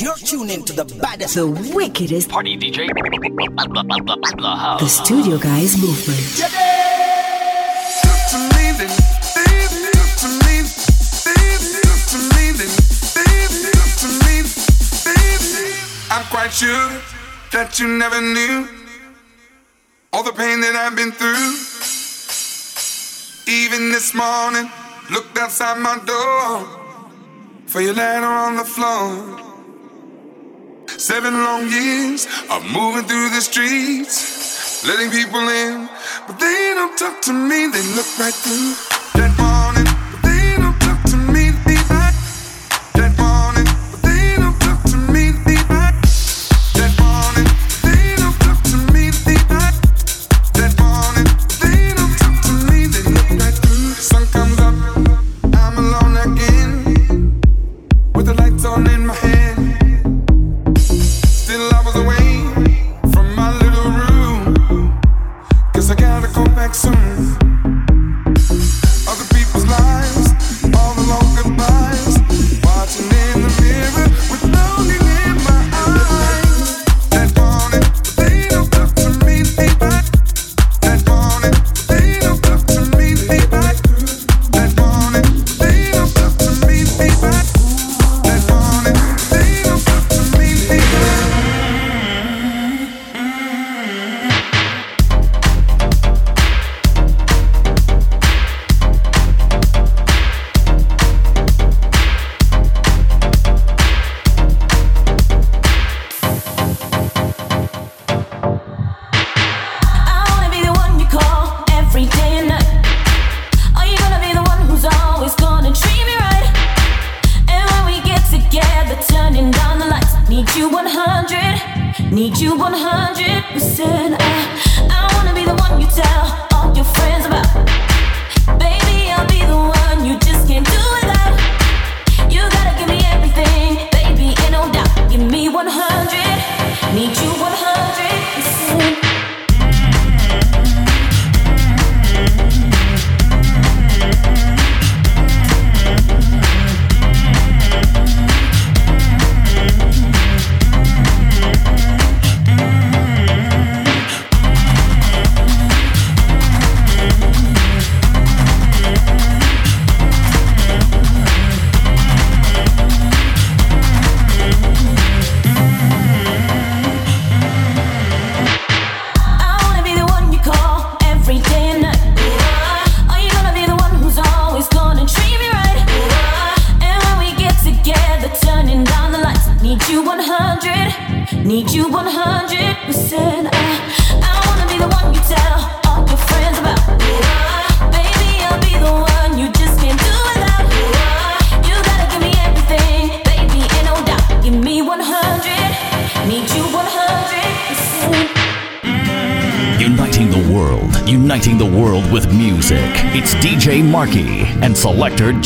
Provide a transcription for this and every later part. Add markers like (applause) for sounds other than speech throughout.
You're tuned into the baddest, the wickedest party DJ. the studio guys movement. I'm quite sure that you never knew all the pain that I've been through. Even this morning, looked outside my door for your letter on the floor. Seven long years of moving through the streets, letting people in, but they don't talk to me, they look right through that wall.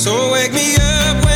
So wake me up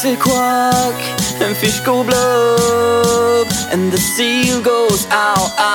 silkwork and fish go blub, and the seal goes ow ow.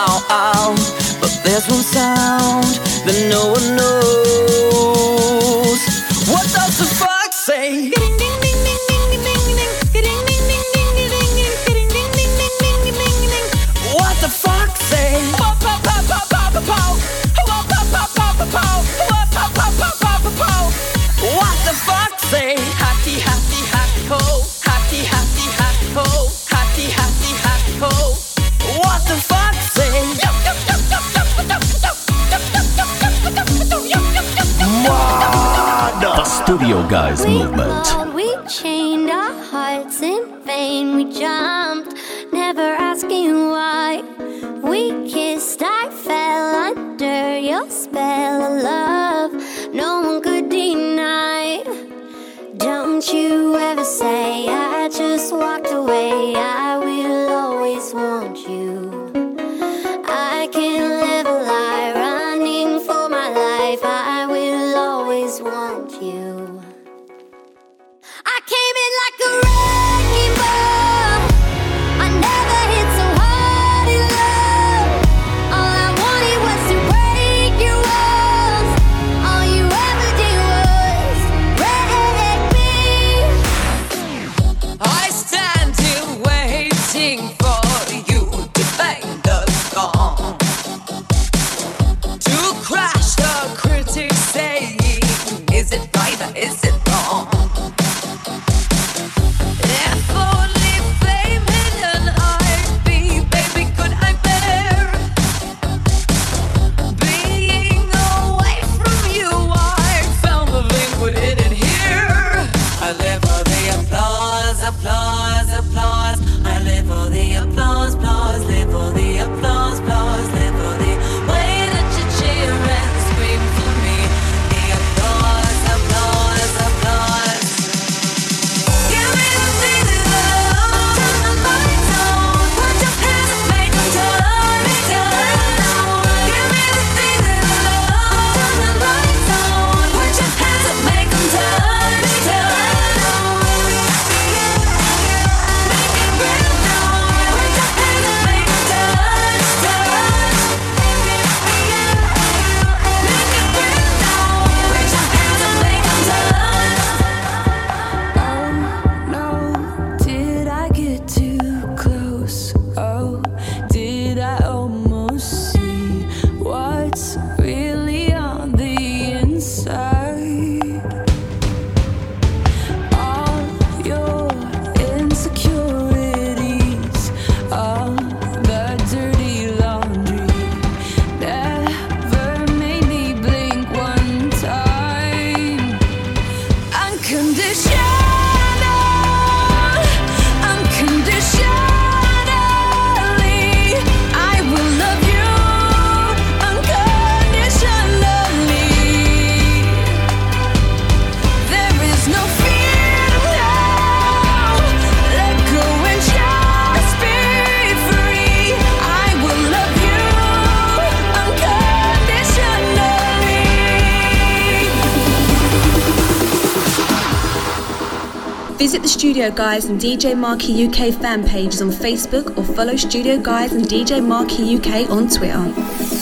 Studio Guys and DJ Marky UK fan pages on Facebook or follow Studio Guys and DJ Marky UK on Twitter.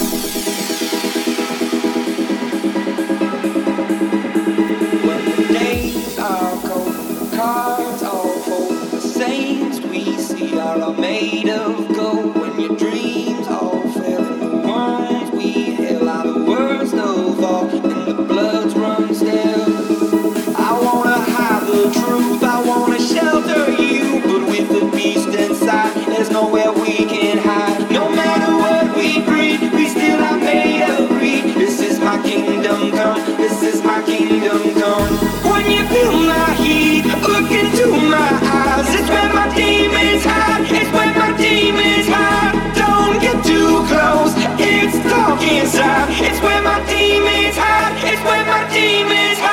It's where my demons hide, it's where my demons hide.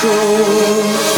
control.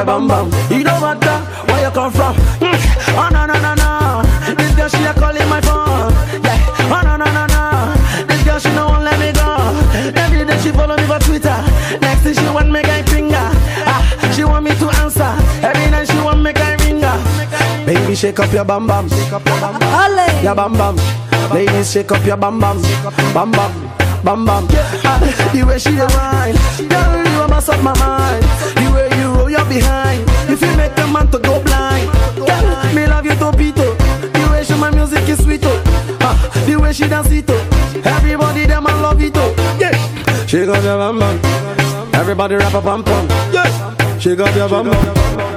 Them shake up their bum bum. You know what? The, where you come from? Mm. Oh no no no no. This girl she a calling my phone. Yeah. Oh no no no no. This girl she no won't let me go. Every day she follow me for Twitter. Next thing she want me guy finger. Ah, she want me to answer. Every night she want me guy ringer. Baby shake up your bum bum. Shake up your bum bum. Your bum bum. Ladies shake up your bum bum. Bum bum bam bam. Ah, the way she a whine, girl, you a mess up my mind. The behind, if you make a man to go blind. Girl, me love you topito. The way she my music is sweet oh. Ah, the way she dance it oh. Everybody them I love it oh. Yeah. She got your bam bam. Everybody rap a pam pam. Yeah. She got your bam bam.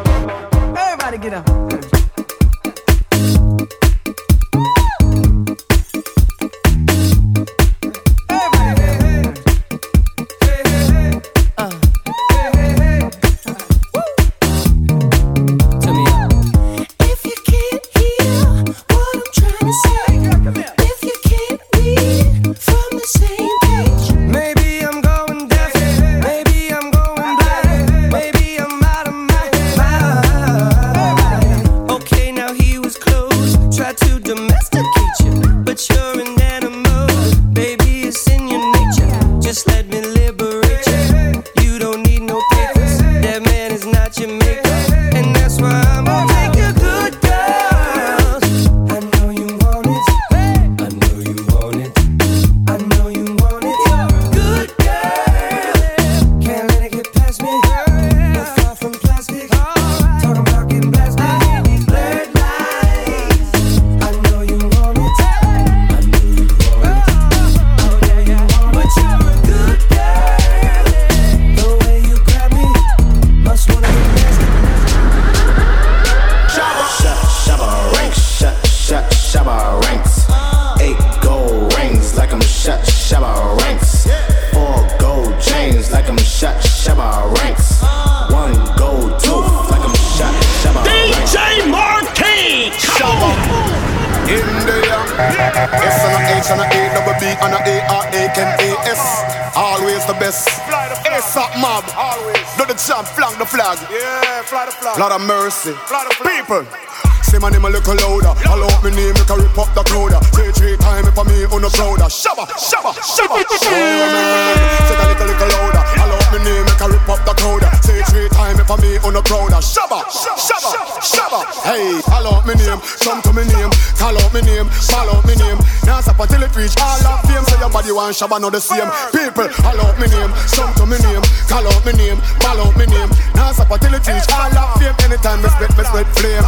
Say your body want shabba, not the same. People, follow up my name, come to my name, call out my name, follow up my name. Now stop until it reach all of fame. Anytime me spit, me spit flame.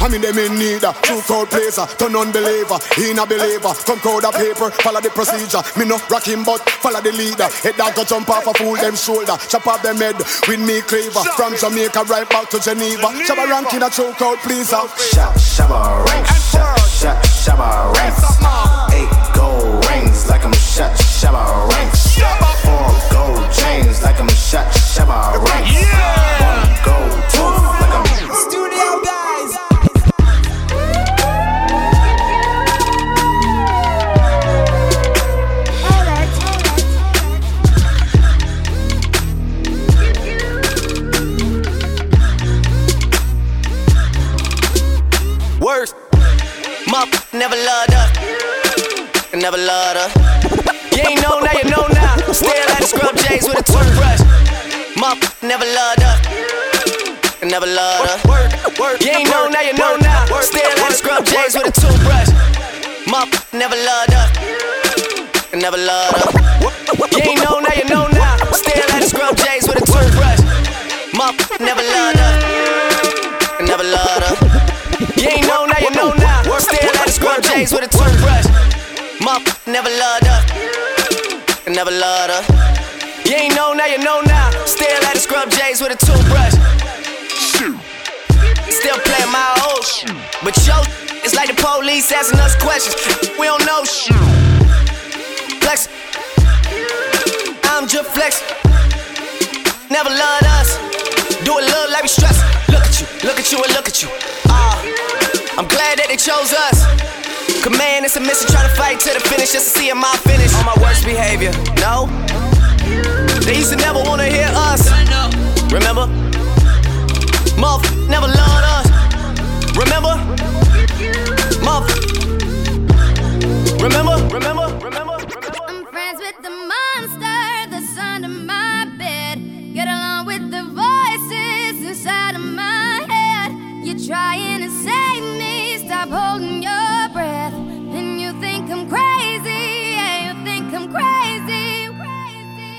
I mean them in need, true crowd placer, uh, turn unbeliever, in a believer. Come crowd of paper, follow the procedure. Me no rocking but follow the leader. Head that go jump off a fool them shoulder, chop off them head with me cleaver. From Jamaica right back to Geneva. Shabba ranking a true crowd pleaser. Shabba, shabba ranks, shabba, shabba J's with a toothbrush. Muff never loved her, never loved her. You ain't know now, you know now. Still like the scrub J's with a toothbrush. Muff never loved her, never loved her. You ain't know now, you know now. Still like the scrub J's with a toothbrush. Muff never loved her, never loved her. You ain't know now, you know now. Still like the scrub J's with a toothbrush. Still playing my old. But yo, police asking us questions. We don't know shit. Flex. I'm just flex. Never loved us. Do it love like we stress. Look at you, look at you, and look at you. Ah, uh, I'm glad that they chose us. Command it's a mission, try to fight to the finish just to see my finish. On my worst behavior, no. They used to never wanna hear us. Remember? Muff never loved Remember? Remember? Remember?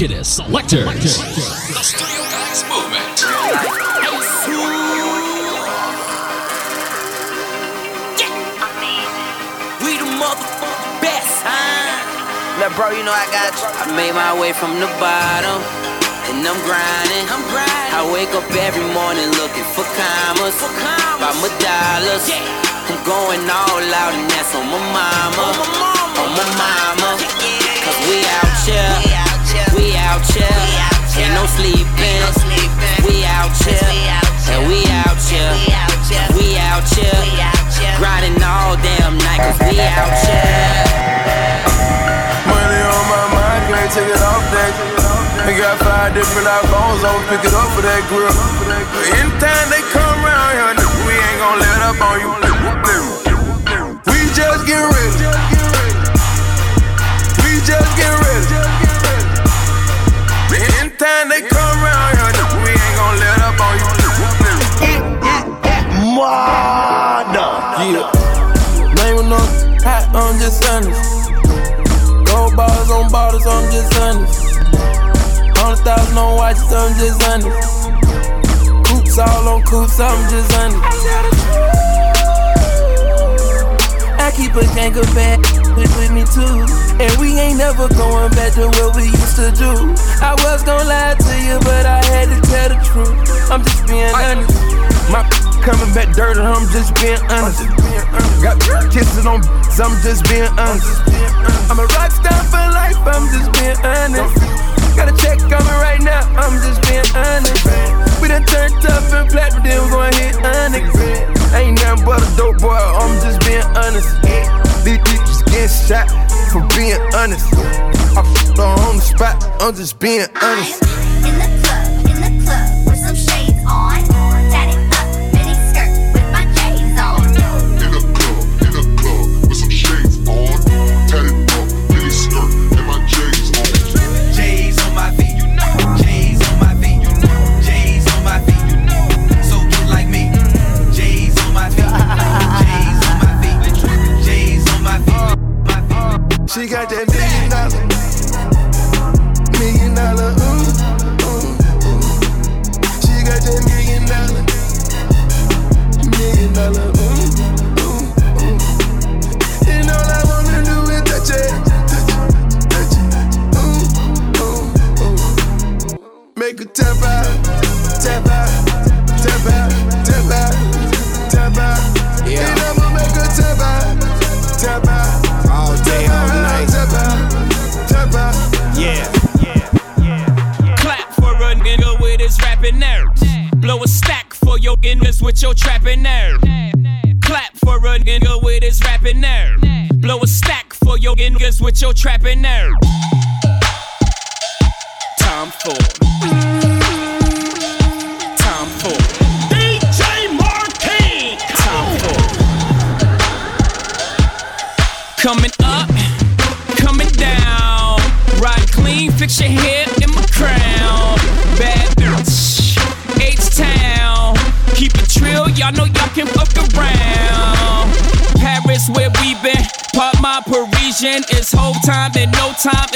sound with the wickedest selectors. The Studio Guys Movement. We the motherfucking best, huh? Look, bro, you know I got you. I made my way from the bottom, and I'm grinding. I'm grinding. I wake up every morning looking for commas, for commas. by my dollars. I'm going all out, and that's on my mama, on my mama. Cause we out here, we out here, ain't no sleeping. We out here, and we out here, we out here, grinding all damn night, cause we out here. Money on my mind, can't take it off that. We got five different iPhones, I'ma pick it up for that grill. But anytime they come around here, nigga, we ain't gon' let up on you. We just get ready. We just get ready. Anytime they come around here, we ain't gon' let up on you. Mother. Yeah. Name no hot, I'm just honest. Gold bars on bottles, I'm just honest. Hundred thousand on watches, I'm just honest. Coops all on coops, I'm just honest. I keep a gang of bad with, with me too. And we ain't never going back to what we used to do. I was gonna lie to you, but I had to tell the truth. I'm just being honest. My coming back dirty, I'm just being honest. Got kisses on, I'm just being honest. I'm a rock star for life, I'm just being honest. Got a check coming right now, I'm just being honest. We done turned tough and platinum, then we gon' hit honest. Ain't nothing but a dope boy, I'm I'm just being honest.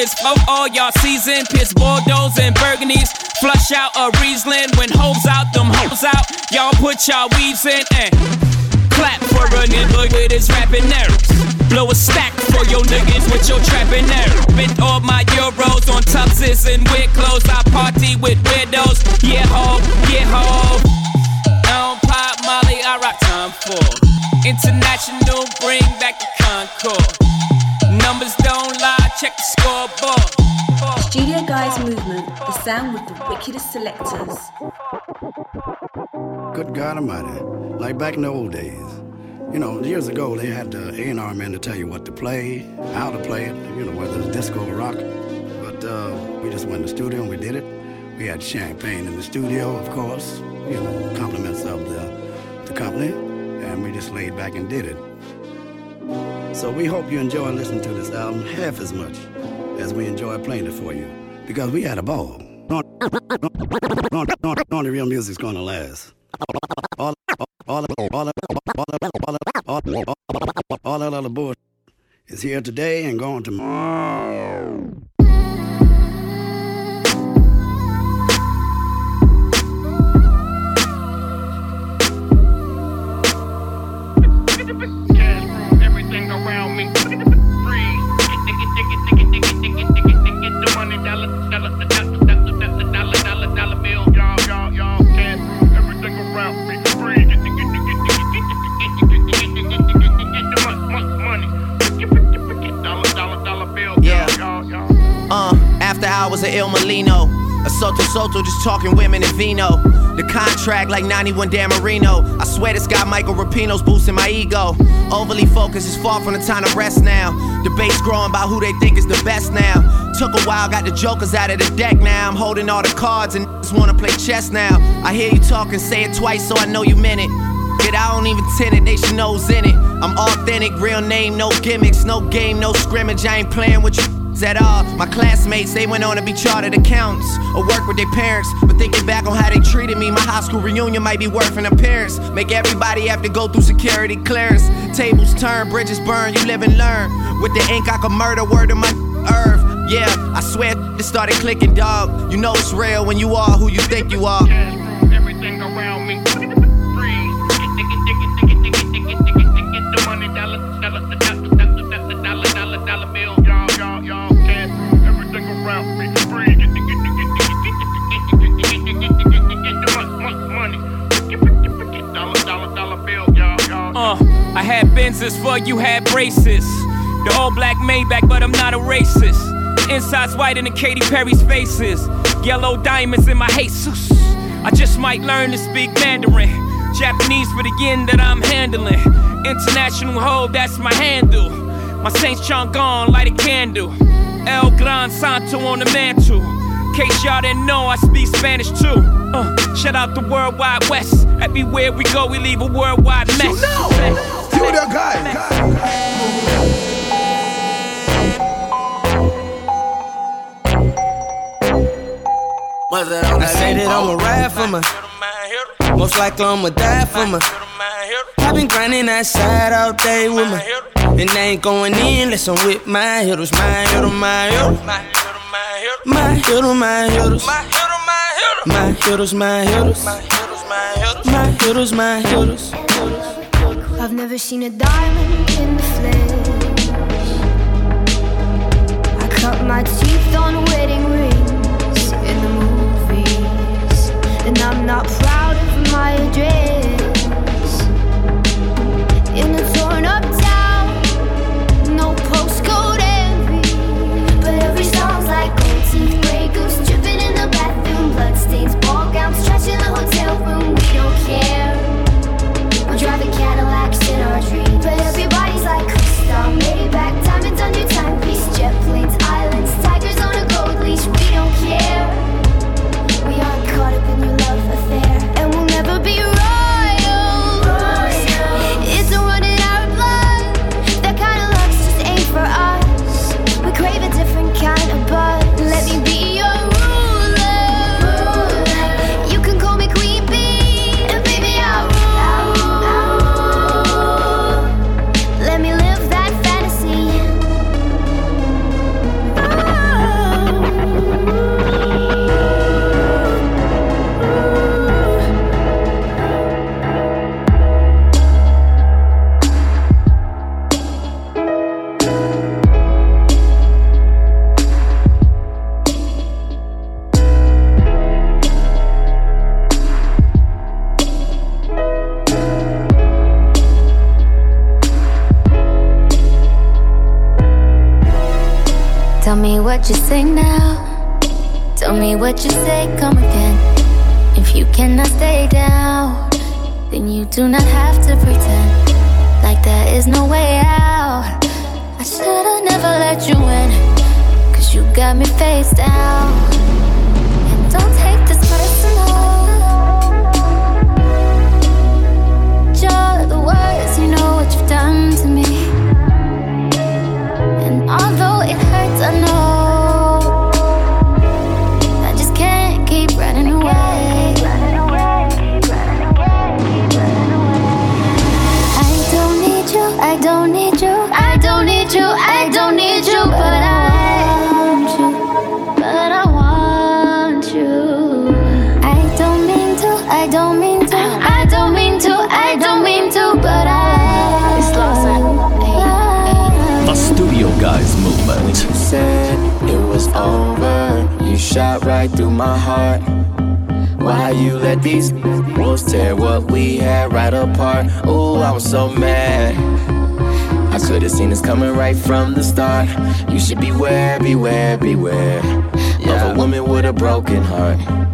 Time. Flow all y'all season. Piss Bordeaux and Burgundies. Flush out a Riesling. When hoes out, them hoes out. Y'all put y'all weaves in and clap for a nigga with his rapping nerves. Blow a stack for your niggas with your trapping nerve. Spent all my euros on tuxes and weird clothes. I party with widows. Yeah, ho, yeah, ho. I don't pop Molly, I rock Tom Ford. Guys Movement, the sound with the wickedest selectors. Good God Almighty, like back in the old days. You know, years ago they had the A&R man to tell you what to play, how to play it, you know, whether it's disco or rock. But uh, we just went in the studio and we did it. We had champagne in the studio, of course, you know, compliments of the, the company, and we just laid back and did it. So we hope you enjoy listening to this album half as much as we enjoy playing it for you, because we had a ball. Only real music's gonna last. All, all, all, that other bullshit is here today and gone tomorrow. everything around me. After hours of Il Mulino. A Sotto Sotto just talking women and vino. The contract like 91 Dan Marino. I swear this guy Michael Rapino's boosting my ego. Overly focused is far from the time to rest now. Debates growing about who they think is the best now. Took a while, got the jokers out of the deck now. I'm holding all the cards and just wanna play chess now. I hear you talking, say it twice so I know you meant it. Kid, I don't even tend it, they should know's in it. I'm authentic, real name, no gimmicks, no game, no scrimmage. I ain't playing with you at all. My classmates, they went on to be chartered accountants or work with their parents. But thinking back on how they treated me, my high school reunion might be worth an appearance. Make everybody have to go through security clearance. Tables turn, bridges burn, you live and learn. With the ink, I can murder word of my earth. Yeah, I swear it started clicking, dog. You know it's real when you are who you think you are. everything around me. (laughs) had Benzes for you had braces. The all black Maybach, but I'm not a racist. Inside's white in the Katy Perry's faces. Yellow diamonds in my Jesus. I just might learn to speak Mandarin. Japanese for the yen that I'm handling. International hoe, that's my handle. My Saint John gone, light a candle. El Gran Santo on the mantle. Case y'all didn't know, I speak Spanish too. Uh, shout out the Worldwide West. Everywhere we go, we leave a worldwide mess. Studio guys. I say that I'ma ride for my. Most likely I'ma die for my. I've been grinding outside all day with my. And I ain't going in unless I'm with my hitters, my hitter, my hitter. My hitter, my hitters. My hitters, my hitters. My hitters, my hitters. I've never seen a diamond in the flesh. I cut my teeth on wedding rings in the movies, and I'm not proud of my address. In a torn up town, no postcode envy, but every song's like gold teeth, gray dripping in the bathroom, bloodstains, ball gowns, trash in the hotel room. We don't care. baby what you say now. Tell me what you say, come again. If you cannot stay down, then you do not have to pretend like there is no way out. I should've never let you in, cause you got me face down. And don't take this personal. You're the worst, you know what you've done to me. And although it hurts, I know shot right through my heart. Why you let these wolves tear what we had right apart? Ooh, I was so mad. I could have seen this coming right from the start. You should beware, beware, beware of a woman with a broken heart.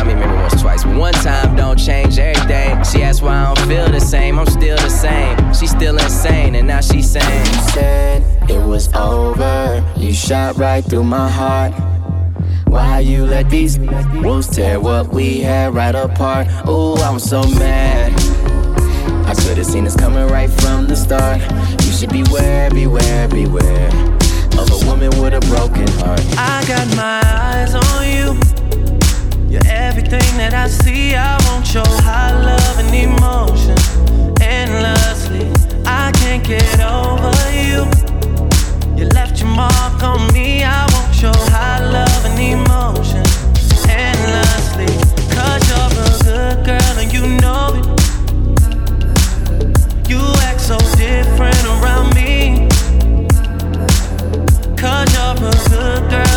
Well, I mean, maybe once, twice. But one time don't change everything. She asked why I don't feel the same. I'm still the same. She's still insane, and now she's saying, You said it was over. You shot right through my heart. Why you let these wolves tear what we had right apart? Ooh, I'm so mad. I could have seen this coming right from the start. You should beware, beware, beware of a woman with a broken heart. I got my eyes on you. You're everything that I see. I want your high love and emotion endlessly. I can't get over you. You left your mark on me. I want your high love and emotion endlessly. Cause you're a good girl and you know it. You act so different around me. Cause you're a good girl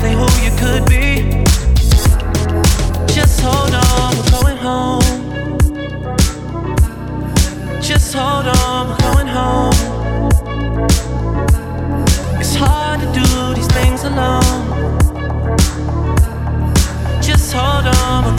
exactly who you could be. Just hold on, we're going home. Just hold on, we're going home. It's hard to do these things alone. Just hold on,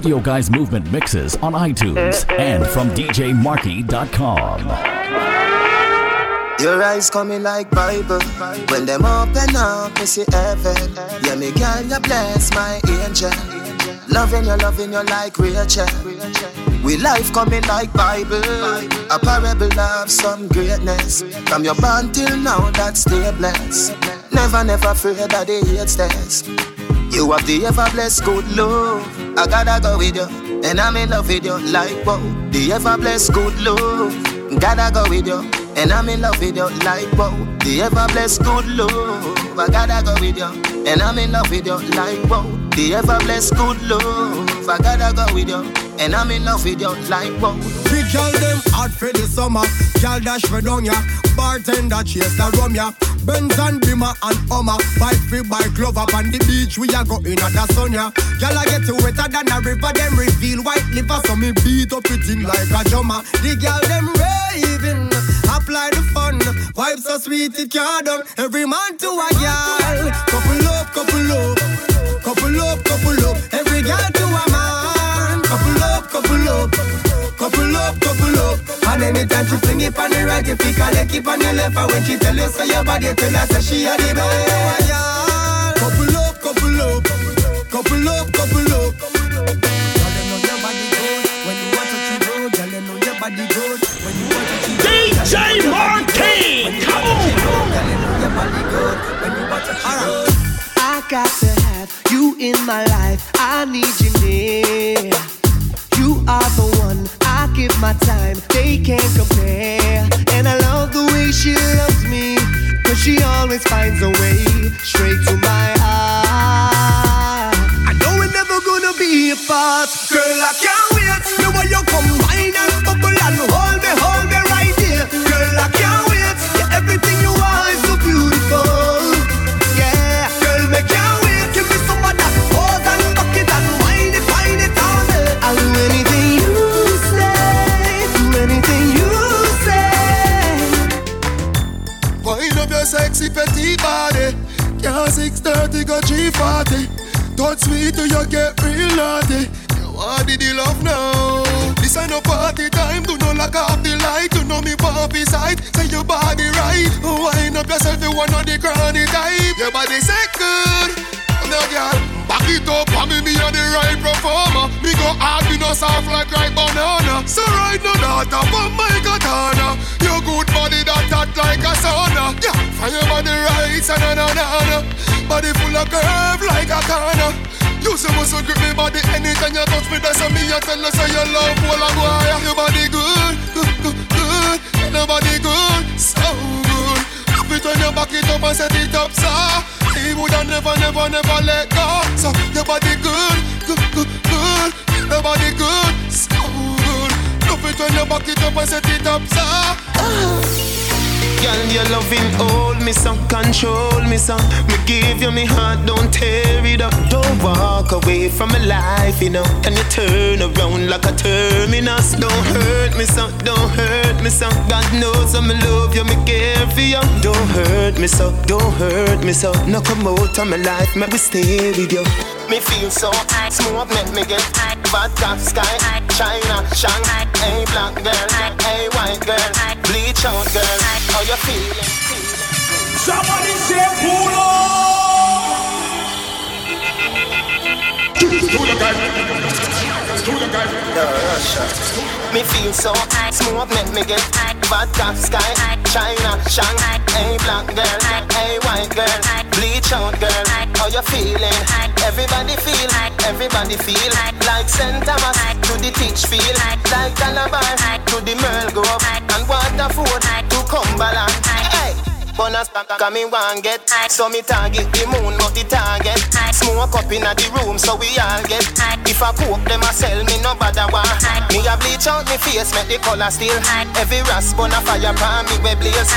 Studio Guys Movement mixes on iTunes and from DJMarky.com. Your eyes coming like Bible. When them open up, me see heaven. Yeah, me girl, you bless my angel. Loving you, loving you like Rachel. We life coming like Bible. A parable of some greatness. From your born till now, that's stay blessed. Never, never afraid of the hate stairs. You have the ever blessed good love. I gotta go with you, and I'm in love with you like wow. The ever blessed good love. Gotta go with you, and I'm in love with you like wow. The ever blessed good love. I gotta go with you, and I'm in love with you like wow. The ever blessed good love. I gotta go with you, and I'm in love with you like wow. Big girl them hot for the summer. Girl dash for down ya. Bartender chase the rum ya. Benz and Bimmer and Hummer. Bike free bike love up on the beach. We are going at the sun ya. Girl I get wetter than a river. Them reveal white liver. So me beat up it in like a drummer. The girl them raving. Apply the fun. Vibes so sweet it can't done. Every man to a girl. Couple up, couple up. And she fling it on the right, you pick her leg, keep on your left. And when she tell you your body, tell her she a the best. Couple up, couple up. Couple up, couple up. You you DJ Marquis, come on. I got to have you in my life. I need you near. You are the one give my time. They can't compare. And I love the way she loves me. Cause she always finds a way straight to my heart. I know we're never gonna be apart. Girl, I can't wait. The way you come wine and bubble and hold me, hold me right here. Girl, I can't wait. Yeah, everything you are go 340. Touch me till you get real naughty. You want the love now. This ain't no party time. Do not lock off the light. You know me want beside. Say your body right. Wind up yourself. You want the granny type. Your body say good. Here, girl. Back it up, and me, me are the right performer. Me go hard, me no soft like ripe banana. So right that up on my katana. Your good body that hot like a sauna. Yeah, fire body right, sa na na na. Body full of curve like a corner. You say muscle grip me body anytime you touch me. That's me you tell us say you love all of wire. Your body good, good, good, good. Your body good, so good. Up it when you back it up and set it up, so He woulda never, never, never let go. So your body good, good, good, good. Your body good, so good. Up it when you back it up and set it up, so Girl, your loving hold me some, control me some. Me give you me heart, don't tear it up. Don't walk away from my life, you know. Can you turn around like a terminus? Don't hurt me so, don't hurt me so. God knows I'm love you, me care for you. Don't hurt me so, don't hurt me so. No come out of my life, me we stay with you. Me feel so smooth, make me get bad top sky, China, Shanghai, hey black girl, hey white girl, bleach out girl. How you feeling? Somebody say pull up. Studio guys. Studio Me feel so smooth, make me get vodka sky, China, Shanghai, hey black girl, hey white girl, bleach out girl, how you feeling? Everybody feel, everybody feel like St. Thomas to the teach feel like Calabar to the Merl Grove and Waterford to Cumberland. Hey. Bonus pack, come me one get. So me target the moon, not the target. Smoke up in the room, so we all get. If I cook them, I sell me no bother war Me a bleach out me face, make the color still Every rasp on a fire pan me we blaze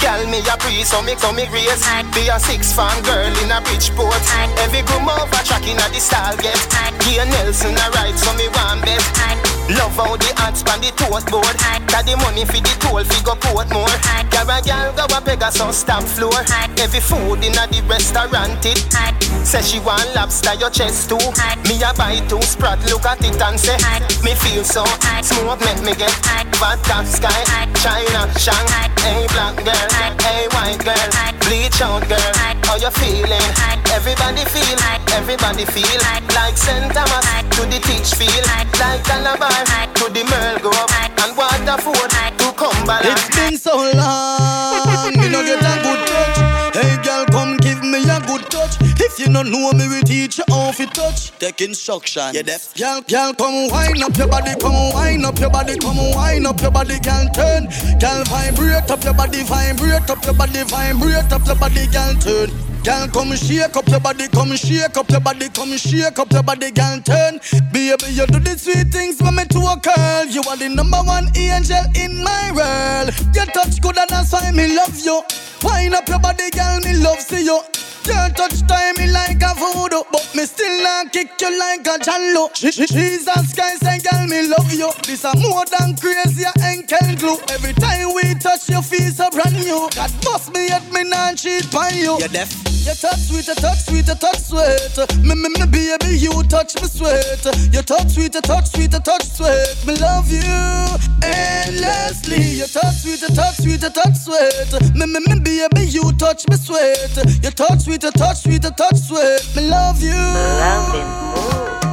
Girl, me a pre, so me come me grace. Be a six fan girl in a Bridgeport Every groom over track in a the style get. Gear Nelson a ride, so me one bet Love how the hats on the toast board. Got the money for the toll, fi go Portmore Girl, a girl go a Pegasus stamp floor. Every food in the restaurant it Say she want lobster, your chest too. Me a buy two sprat, look at it and say Me feel so smooth, make me get Vodka sky, China, Shanghai Hey black girl, hey white girl Bleach out girl, how you feeling? Everybody feel, everybody feel Like St. Thomas to the teach feel Like Calabar to the Merl Grove And Waterford to Cumberland It's been so long, me no get a good touch. Hey girl, come give me a good touch. If you no know me, we teach you how to touch. Take instruction. You deaf? Girl, girl, come wind up your body, come wind up your body, come wind up your body, girl, turn. Girl, vibrate up your body, vibrate up your body, vibrate up your body, girl, turn. Girl, come shake up your body, come shake up your body, come shake up your body, girl, turn. Baby, you do the sweet things for me to a girl. You are the number one angel in my world. Your touch good and that's why me love you. Wind up your body, girl, me love see you. Your touch time me like a voodoo, but me still not kick you like a jallo. Je- Je- Jesus Christ, and girl, me love you. This a more than crazy, a enkel glue. Every time we touch your feet so brand new. God bust me at me not cheat by you. You're deaf? You touch sweet, you touch sweet, you touch sweet. Me, me, me, baby, you touch me sweet. You touch sweet, you touch sweet, you touch sweet. Me love you endlessly. You touch sweet, you touch sweet, you touch sweet. Me, me, me, baby, you touch me sweet. You touch sweet, you touch sweet, you touch sweet. Me love you.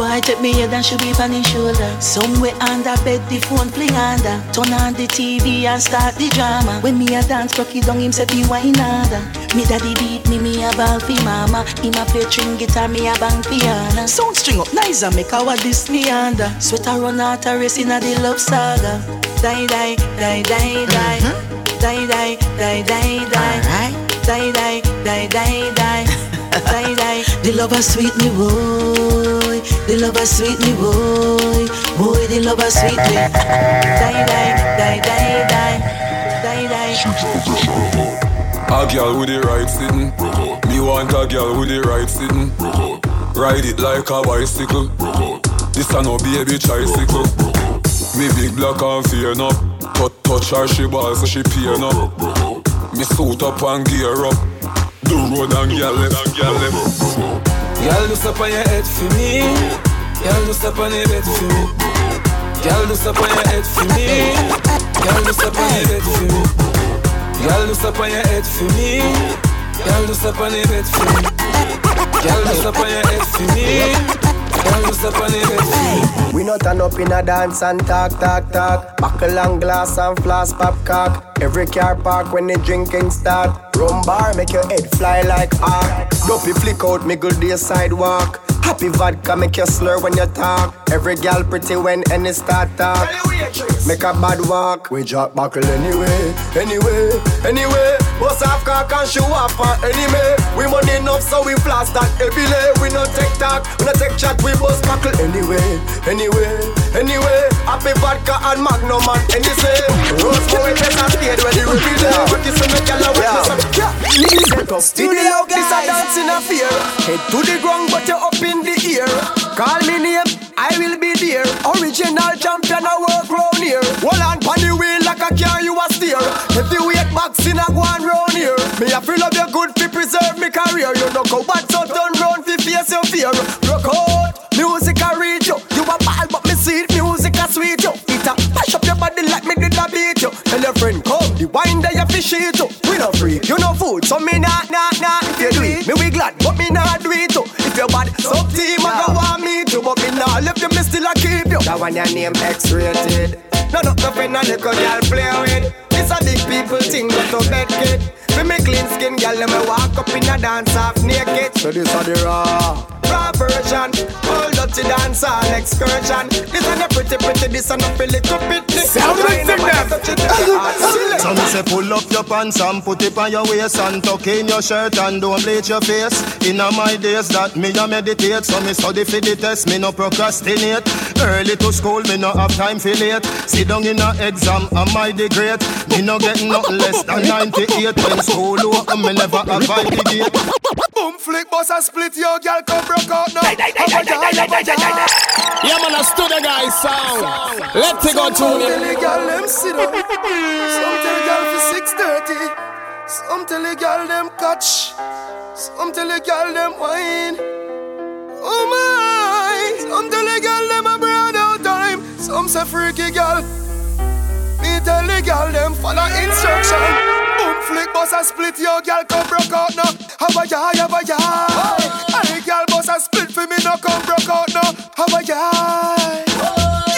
Boy, take me head and should be on his shoulder. Somewhere under bed, the phone fling under. Turn on the TV and start the drama. When me a dance, cocky down him say fi wine harder. Me daddy beat me, me a ball fi mama. Him a play string guitar, me a bang piano. Sound string up nice and make our this me under. Sweater run out a race inna the love saga. Die die die die die. Mm-hmm. Die die die die die. Die die die die die. Die die. The lover sweet me boy. The lover sweet me boy. Boy, the lover sweet me. Die die die die die. Die die. A girl with the right sitting. Me want a girl with the right sitting. Ride it like a bicycle. This a no baby tricycle. Me big black and fear up. Touch, touch her, she balls so she peeing up. Me suit up and gear up. The road and girl left. Girl left. Girl, do step on your head for me. Girl, do step on your bed for me. Girl, do step on your head for me. Girl, do step on your bed for me. Girl, do step on your head for me. Girl, do step on your bed for me. Girl, do step on your head for me. Girl, do step on your bed for me. We not turn up in a dance and talk, talk, talk. Buckle and glass and floss, pop cock. Every car park when the drinking start. Rum bar make your head fly like arc. Dopey flick out, me good day sidewalk. Happy vodka make you slur when you talk. Every gal pretty when any start talk. Make a bad walk. We drop buckle anyway, anyway, anyway. Bust off cock and show off our enemy. We money enough so we blast that every day. We no take talk, we no take chat. We bust buckle anyway, anyway, anyway. Happy vodka and magnum and any say. Rose boy better stayed when the reveal there. What you say make gal a witness up? Set up studio guys. This a dance in a fear. Head to the ground but you up in the ear. Call me name, I will be there. Original champion, I work round here. Hold on pon the wheel like a car you a steer. Heavyweight boxing a go on round here. Me a feel of your good fi preserve me career. You know go bad so turn round fi face your fear. Rock out, music a read you. You a ball but me see it, music a sweet you. It a mash up your body like me did a beat you. Tell your friend come, the wine there you fish it too. We no freak, you no food, so me nah nah nah. If you do it, me we glad, but me nah do it too. If your bad sub team, I go want me to, but me I left you, me still a keep you. That one your name X-rated. No, no, nothing a little girl play with. It's a big people thing, but to bed kid. For me clean skin, girl, let me walk up in a dance off naked. So this are the raw. Raw version, all dirty dance all excursion. This are the pretty, pretty, this are not feel little pitney. Sound like them. So me say pull up your pants and put it on your waist and tuck in your shirt and don't bleach your face. Inna my days that me a meditate, so me study for the test, me no procrastinate. Early to school, me no have time for late. Sit down in a exam, am I the great? Me no get nothing less than 98 when school open, me never avoid the gate. Boom flick, boss a split, your girl come broke out now. Yeah, man, I stood the guy sound. Let's go to Some tell the girl them sit up. Some tell the girl for six thirty. Some tell the girl them catch. Some tell the girl them wine. Oh my! Some tell the girl them a broad out time. Some say freaky girl. Me tell the girl them follow instruction. Boom flick boss a split your girl come broke out now. Have a ya, have a ya. Hey girl boss a split for me no come broke out now. Have a ya.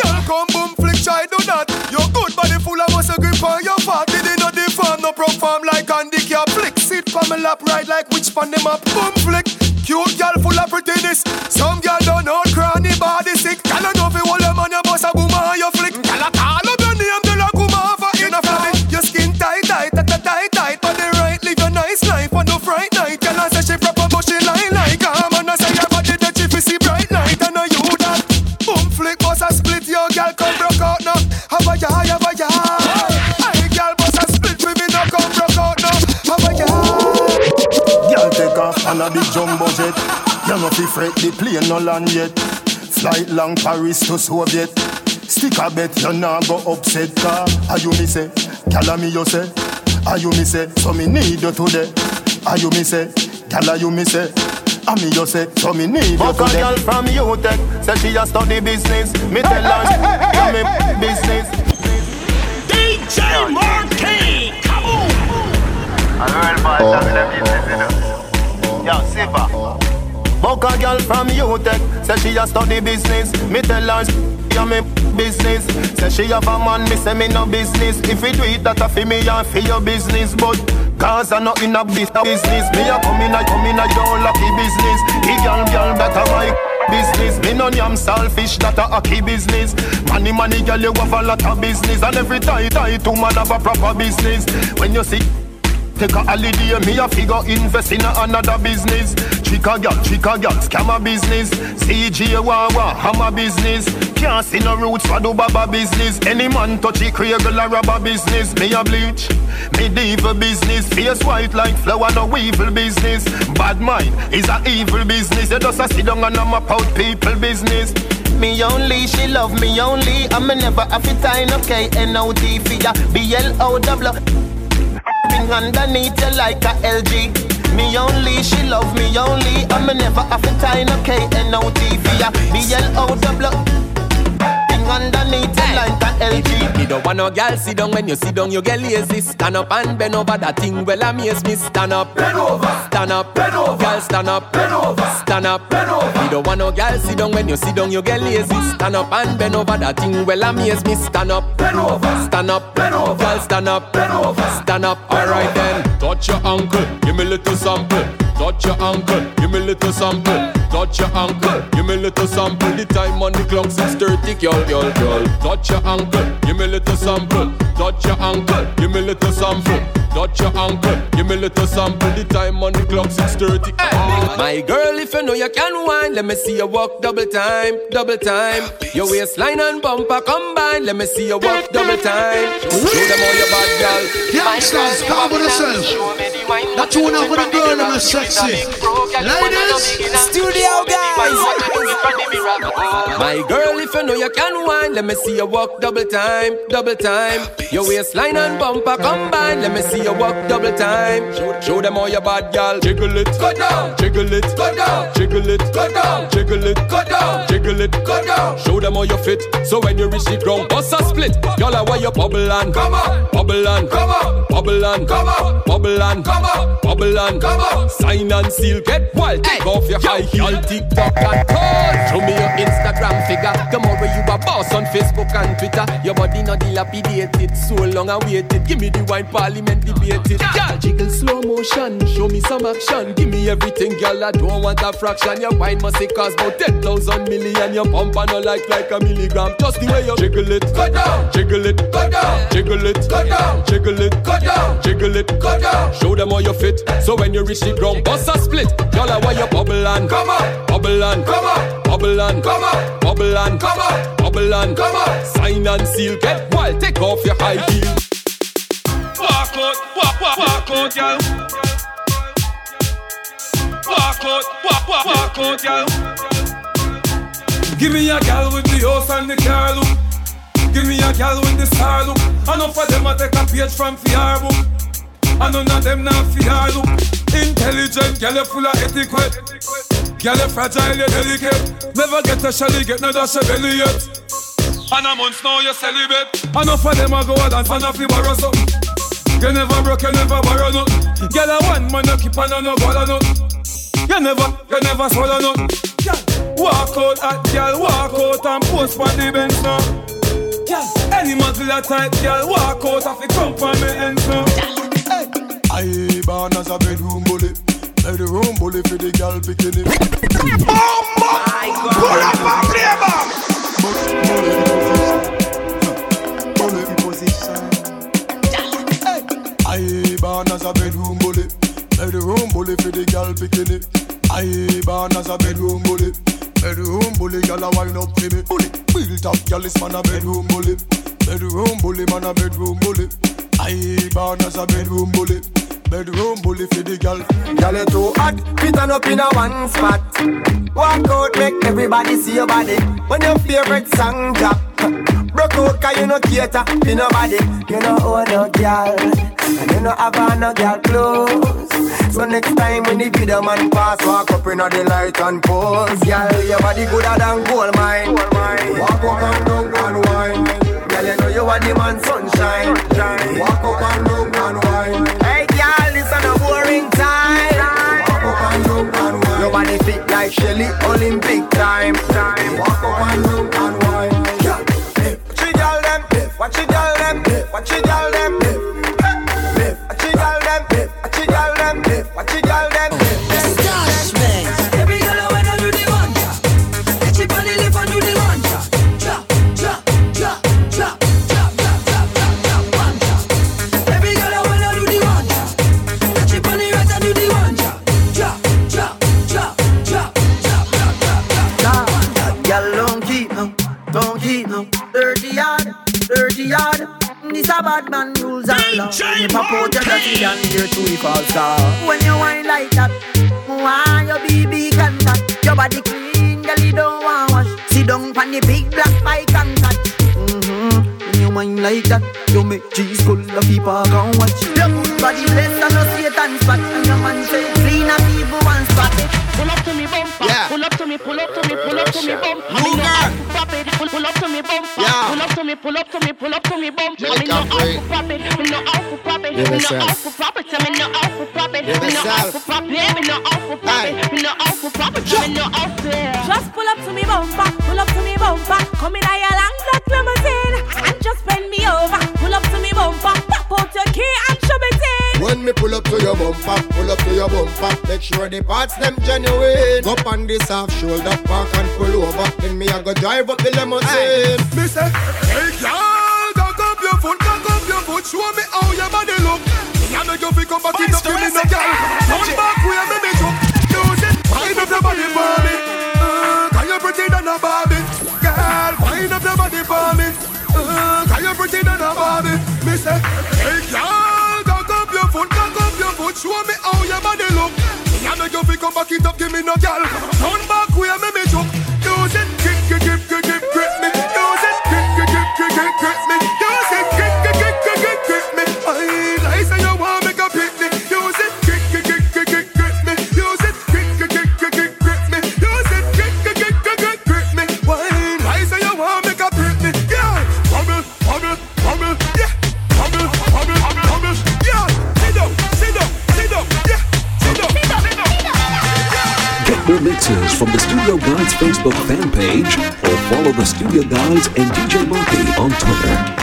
Girl come boom flick try do that. Your good body full of muscle grip on your fat. Did it not deform no perform like handicap flick. Sit for me lap ride like which pan them up. Boom flick. Cute girl full of prettiness. Some girl don't know cranny body sick. Girl I know fi hold them on your boss a boom on your flick. Girl I call up your name till I come a in a flabby. Your skin tight tight tight tight tight. But the right live a nice life on no fright on a big jumbo jet. You no fi fret the plane no land yet. Flight long Paris to Soviet. Stick a bet you nah go upset car. Are you me say? Gyal me you say? Are you me say? So me need you today. Are you me say? Gyal you me say? I me you say, so me need you Fuck a today. girl from UTech, say she a study business. Me tell her, yeah me business. DJ Marquis, come oh. Yo, Siva. Fuck a girl from UTech, say she a study business. Me tell her, yeah me business. Say she have a man, me say me no business. If you do it, that a fi me and fi your business. But cause I not in a bus- business. Me a come in a come in a your lucky business. The girl girl that a my business. Me no yam selfish, that a hockey business. Money money girl you have a lot of business. And every time tie two man have a proper business. When you see Take a holiday, me a figure invest in another business. Chica gal, chica gal, scammer business. CJ Wawa, hammer business. Can't see no roots for do baba business. Any man touch it, creagle a rubber business. Me a bleach, medieval business. Face white like flower, no evil business. Bad mind is a evil business. You just a sit down and map out people business. Me only, she love me only. I'm never have it time, okay? N-O-T for ya, B-L-O-W Underneath you like a LG. Me only, she love me only. I'm never have a time, okay? N-O-T for ya, B-L-O-W Thing underneath you like a LG. Me don't want no girl sit down when you sit down, you get lazy. Stand up and bend over that thing. Well, amaze me. Stand up, bend over, stand up, bend over. Girl, stand up, bend over, stand up, bend over. Me don't want no girl sit down when you sit down, you get lazy. Stand up and bend over that thing. Well, amaze me. Stand up, bend over, stand up, bend over. Girl, stand up, bend over, stand up. Alright then, touch your ankle, give me little sample. Touch your ankle, give me little sample. Touch your ankle, give me little sample. The time on the clock 6:30, girl, girl, girl. Touch your ankle, give me little sample. Touch your ankle, give me little sample. Touch your ankle, give me little sample. The time on the clock 6:30. My girl, if you know you can wine, let me see you walk double time, double time. Your waistline and bumper combine, let me see you walk double time. Show them all your bad girl. Youngsters, come with yourself. That tune up with a girl and a sexy. Ladies, Studio guys. My girl, if you know you can wine, let me see you walk double time, double time. Your waistline and bumper combine, let me see you walk double time. Show, show them all your bad girl. Jiggle it, go down. Jiggle it, go down. Jiggle it, go down. Jiggle it, go down. Jiggle it, go down. Show them how you fit. So when you reach the ground, bust a split. Y'all are why you bubble and come on, bubble and come on, bubble and come on, bubble and come come up, bubble and come up, sign and seal, get wild, take hey. off your high heel, TikTok and call. Show me your Instagram figure. Tomorrow you a boss on Facebook and Twitter. Your body not dilapidated, so long I waited. Give me the wine parliament debated. Girl, jiggle slow motion, show me some action. Give me everything, girl. I don't want a fraction. Your wine must say cost about ten thousand million. Your pump and no like like a milligram. Just the way you jiggle it, go down, jiggle it, go down, jiggle it, go down, jiggle it, go down, jiggle it, go down. Show them all your fit. So when you reach the ground, bust a split. Girl, I want you bubble and come up, bubble and come up, bubble and come up, bubble and come up, bubble and come up. Sign and seal, get wild, take off your high heel. Walk out, walk, walk, walk out, girl. Walk out, walk, walk, walk out, girl. Give me a gal with the house and the car look. Give me a gal with the star look. Enough of them a take a page from fear book. And none of them not fear look. Intelligent, gal you full of etiquette. Gal you fragile, you delicate. Never get a shelly, get no dash a belly yet. And a month now you celibate. Enough of them a go dance and a fi borrow something. You never broke, you never borrow nothing. Girl a one man, you keep on no go nothing. You never, you never swallow nothing. Walk out at girl, walk out and post for the bench now. Any muggle type girl, walk out of the company ends now. I born as a bedroom bully. Bedroom bully for the girl bikini. Bomba! Pull up and play back! Bully position. I born as a bedroom bully. Bedroom bully for the girl bikini. I born as a bedroom bully. Bedroom bully, girl a wind up for me. Bully, built up, girl is man a bedroom bully. Bedroom bully, man a bedroom bully. I born as a bedroom bully. Bedroom bully for the girl. Girl, you too hot, fit on up in a one spot. Walk out, make everybody see your body. When your favorite song drop, broke out, cause you no cater to nobody. You know own no girl, and you know have no girl clothes. So next time when the video man pass, walk up in the light and pose. Girl, your body gooder than gold mine. Walk up and down and wine. Girl, you know you are the man sunshine. Walk up and down and wine. Hey, girl, this ain't a boring time. Walk up and down and wine. Your body fit like Shelly Olympic time. Walk up and down and bad man rules and law. You pop out your dirty and here to we fall star. When you whine like that, why your BB contact? Your body clean, girl you don't want wash. Sit down on the big black bike and catch. Mm-hmm. When you whine like that, you make cheese full of people come watch. Your good body blessed and no Satan spot. And your man say clean and people one spot. Pull up to me bumper. Yeah. Pull up to me, pull up to me, pull up to me bumper. Move to me, pull up to me, pull up to me, bump. Me. No out for profit, me no out for profit, me no out for profit, me no out for profit, me no out for profit, me no out for profit, me no out for profit, me no out there. Just pull up to me, bumper, pull up to me, bumper. Come in, I long that limousine and just bend me over. When me pull up to your bumper, pull up to your bumper, make sure the parts them genuine. Up on this half shoulder, park and pull over. Then me I go drive up the limousine. Me say, hey girl, cock up your foot, cock up your foot, show me how your body look. Me I make you feel come back in up, give me no girl. Turn back way, me make you use it. Wind up your body for me, uh, 'cause you pretty than a Barbie. Girl, wind up your body for me, uh, 'cause you pretty than a Barbie. Me say, hey girl, Me make you feel come back it up, give me no girl. Turn back way, me make you from the Studio Guides Facebook fan page or follow the Studio Guides and DJ Monkey on Twitter.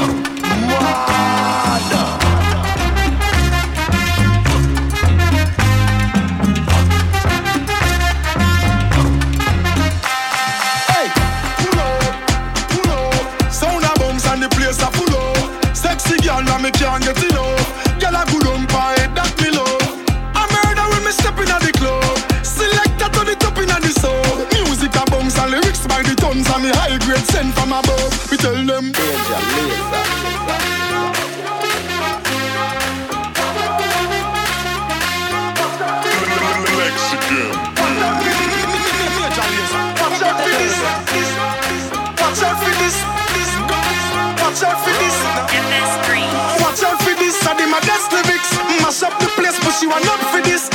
Them Danger, laser. Watch out for this Watch out for this Watch out for this Watch out for this I my best lyrics Mash up the place but she want not for this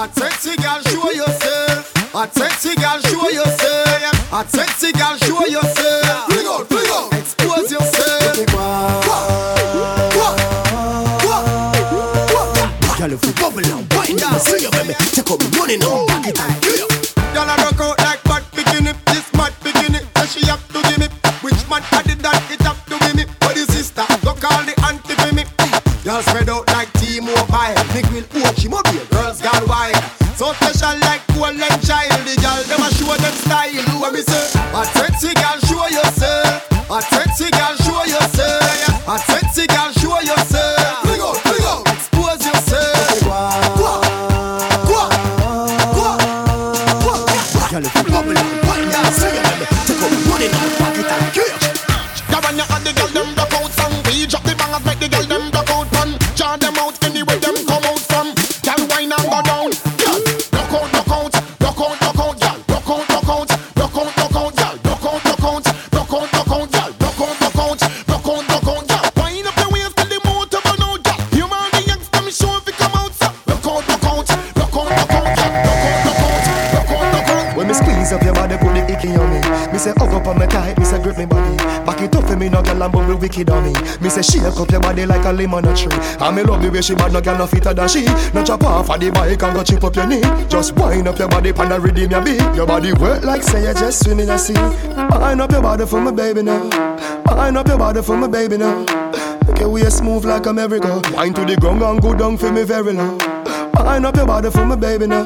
A sexy girl, show yourself. A sexy girl, show yourself. A sexy girl, show yourself. Bring out, bring out. Expose yourself. Girl, if you bubble and wind down, see you, baby. Take up the money now, back it and your body like a tree. And me love the way she bad, no girl no fitter than she. No chop off of the bike and go chip up your knee. Just wind up your body, pan and redeem your beat. Your body work like say you just swim in a sea. Wind up your body for my baby now. Wind up your body for my baby now. Make your waist move like a merry-go. Wind to the ground and go down for me very low. Wind up your body for my baby now.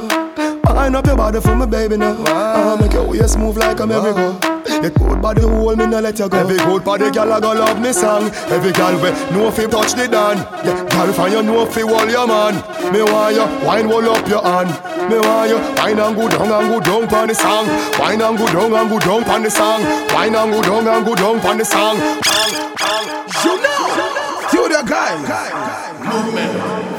Wind up your body for my baby now. Ah, make your waist move like a merry-go. Your good body hold me, no let you go. Every good body girl I go love me song. Every girl we know if you touch the dan. Yeah, girl find you know if you hold your man. Me want you wine roll up your hand. Me want you wine and go down and go down pon the song. Wine and go down and go down pon the song. Wine and go down and go down pon the song. You know, you the guy. Movement.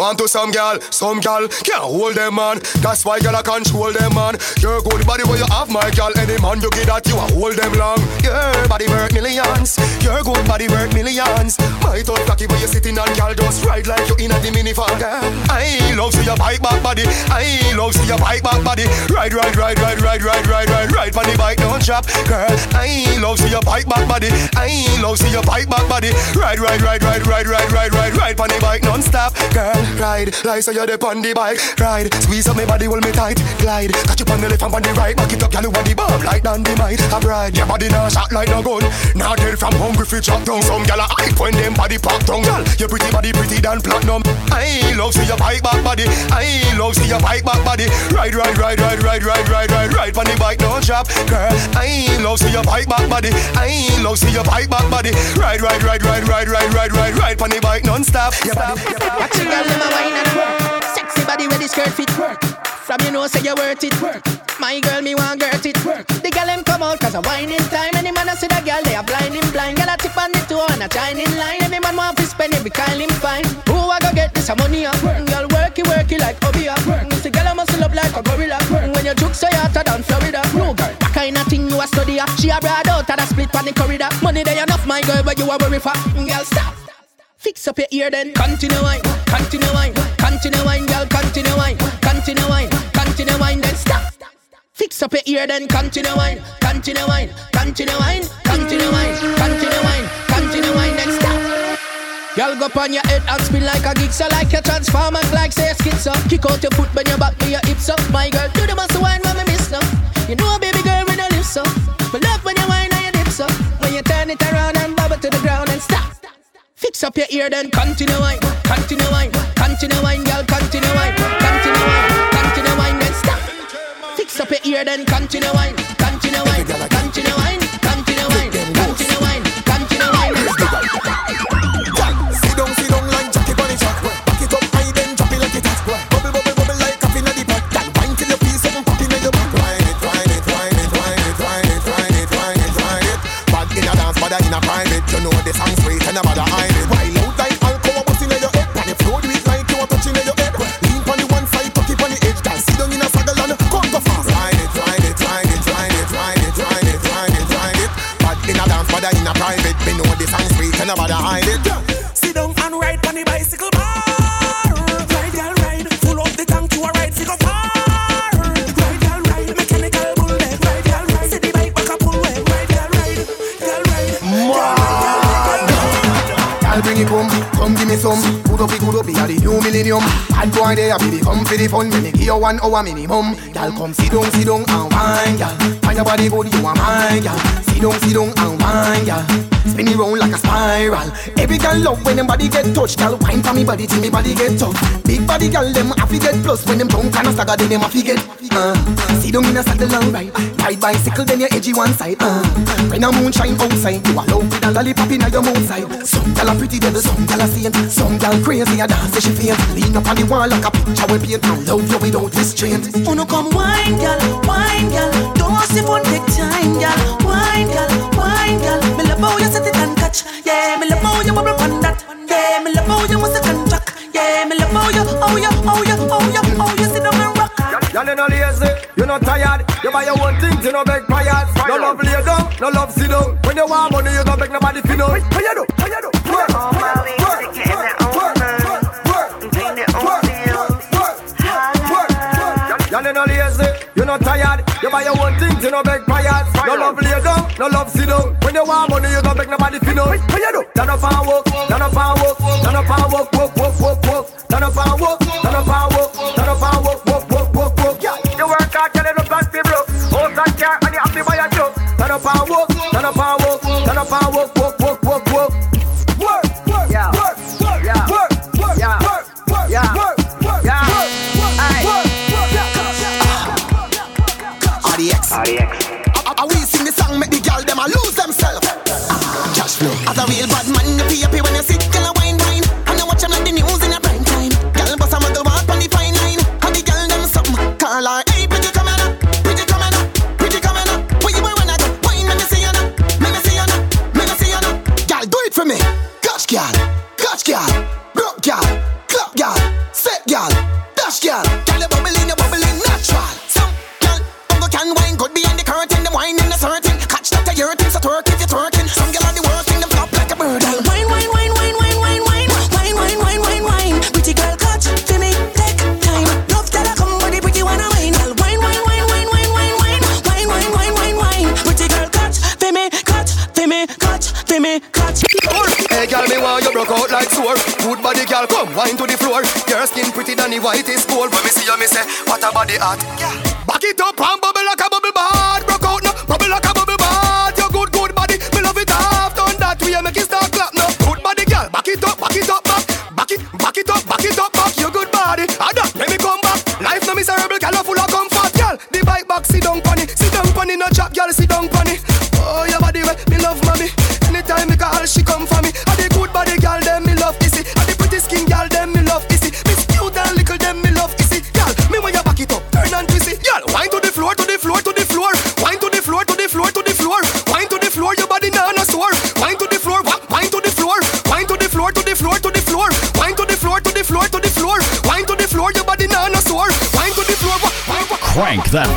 Want to some gal, some gal can't hold them man. That's why gal I control them man. Your good body where you have my gal, any man you get that you a hold them long. Your body worth millions, your good body worth millions. My thought cocky where you sitting on gal just ride like you in a the minivan. Girl, I love see your bike back body, I love see your bike back body. Ride, ride, ride, ride, ride, ride, ride, ride, ride, on the bike don't drop. Girl, I love see your bike back body, I love see your bike back body. Ride, ride, ride, ride, ride, ride, ride, ride, ride, on the bike non-stop Girl, ride, like so you're the on the bike Ride, squeeze up my body, hold me tight Glide, catch you on the left and on the right Back it up, girl, you want the bomb light down the might. I ride, your body now shot like no gun Now girl from hungry for chop down Some girl a when them body pop down Girl, your pretty body pretty than platinum I love see your bike back body I love see your bike back body Ride, ride, ride, ride, ride, ride, ride, ride Ride on the bike, don't Girl, I love see your bike back body I love see your bike back body Ride, ride, ride, ride, ride, ride, ride ride, ride, on the bike non-stop. Your body, your body. Watch the girl them a wine and work. Sexy body with the skirt fit work. From you know say you worth it work. My girl me want girt it work. The girl them come out cause a whining time. Any man a see the girl they a blinding blind. Girl a tip on the toe and a shining line. Every man want to spend every kind him fine. Who I go get this a money up? Girl worky worky like Obi up. See girl a muscle up like a gorilla. When you juke so you hotter than Florida. No girl, that kind of thing you a study up. She a broad out and a split on the corridor. Money there enough my girl but you a worry for. Girl stop. Fix up your ear then. Continue wine, continue wine, continue wine, girl, continue wine, continue wine, continue wine, then stop. Fix up your ear, then continue wine, continue wine, continue wine, continue wine, continue wine, continue wine, then stop. Girl, go on your head and spin like a geek, so like your transformers, like say a schizo. Kick out your foot when your back to your hips up. My girl, do the muscle wine, mama miss no. You know, a baby girl, when I live so. But love when you wine and you dip so. When you turn it around and bubble to the ground and stop. Fix up your ear, then continue wine, continue wine, continue wine, girl, continue wine, continue wine, continue wine, then stop. Fix up your ear, then continue wine, continue wine, continue wine, continue wine, continue wine, continue wine, then stop. Sit down, sit down like Jackie Bunny Jack. Back it up high, then drop it like it hot. Bubble, bubble, bubble like coffee in the pot. Wine till you feel something popping in your back. It, wine it, wine it, wine it, wine it, wine it, wine it, wine it. Bad in a dance, bad in a private. You know the song song sweet and nobody hide it. Sit down and ride on the bicycle bar. Ride, girl, ride. Full up the tank to a ride, figure far. Ride, girl, ride. Mechanical bull leg. Ride, girl, ride. See the bike back a pull way. Ride, girl, ride. Girl, ride. I'll bring it home, come give me some. Good up, good up, be a the new millennium. Bad boy there, be the come for the fun. Me give you one hour minimum. Y'all come sit down, sit down and wine, y'all. Find your body good, you are mine, y'all. Sit down, sit down and wine, y'all. Spin it round like a spiral. Every girl love when them body get touched. Girl wine for me body till me body get tough. Big body girl them happy get plus when them drunk and a stagger then them happy get. Uh, sit down in a saddle and ride. Ride bicycle then you edgy one side. Uh, when a moonshine outside, you alone with a lollipop in your mouth side. Some gal a pretty devil, some gal a saint. Some gal crazy a dance she faint. Lean up on the wall like a picture we paint. And love you without restraint. Uno come wine, girl, wine, girl. Don't sip on big time, girl. Wine, girl, wine, girl. Me love how you set it and catch. Yeah, me love how you bubble on that. Yeah, me love how you must contract. Yeah, me love how you, how you, how you, how you, how you sit down and rock. Y'all you no lazy, you no tired. You buy your own things, you no beg buyers. No love lay down, no love sit down. When you want money, you don't beg nobody fi know. How you do? How you do? Work, work, work, Y'all you no lazy, you no tired. You buy your own things, you no beg buyers. No love lay down, no love sit down. When you want money, you don't beg nobody fi know. How you do? Turn up and walk, turn up and walk, turn up and walk, walk, walk, walk, walk. Turn up and walk, turn up and walk, turn up and walk, walk, walk, walk, walk. Yeah, you work hard, up and be broke. House and car, and you have to buy a joke. Turn up and walk, turn up and walk, turn up and walk, walk, walk, walk, walk. Work, Audience.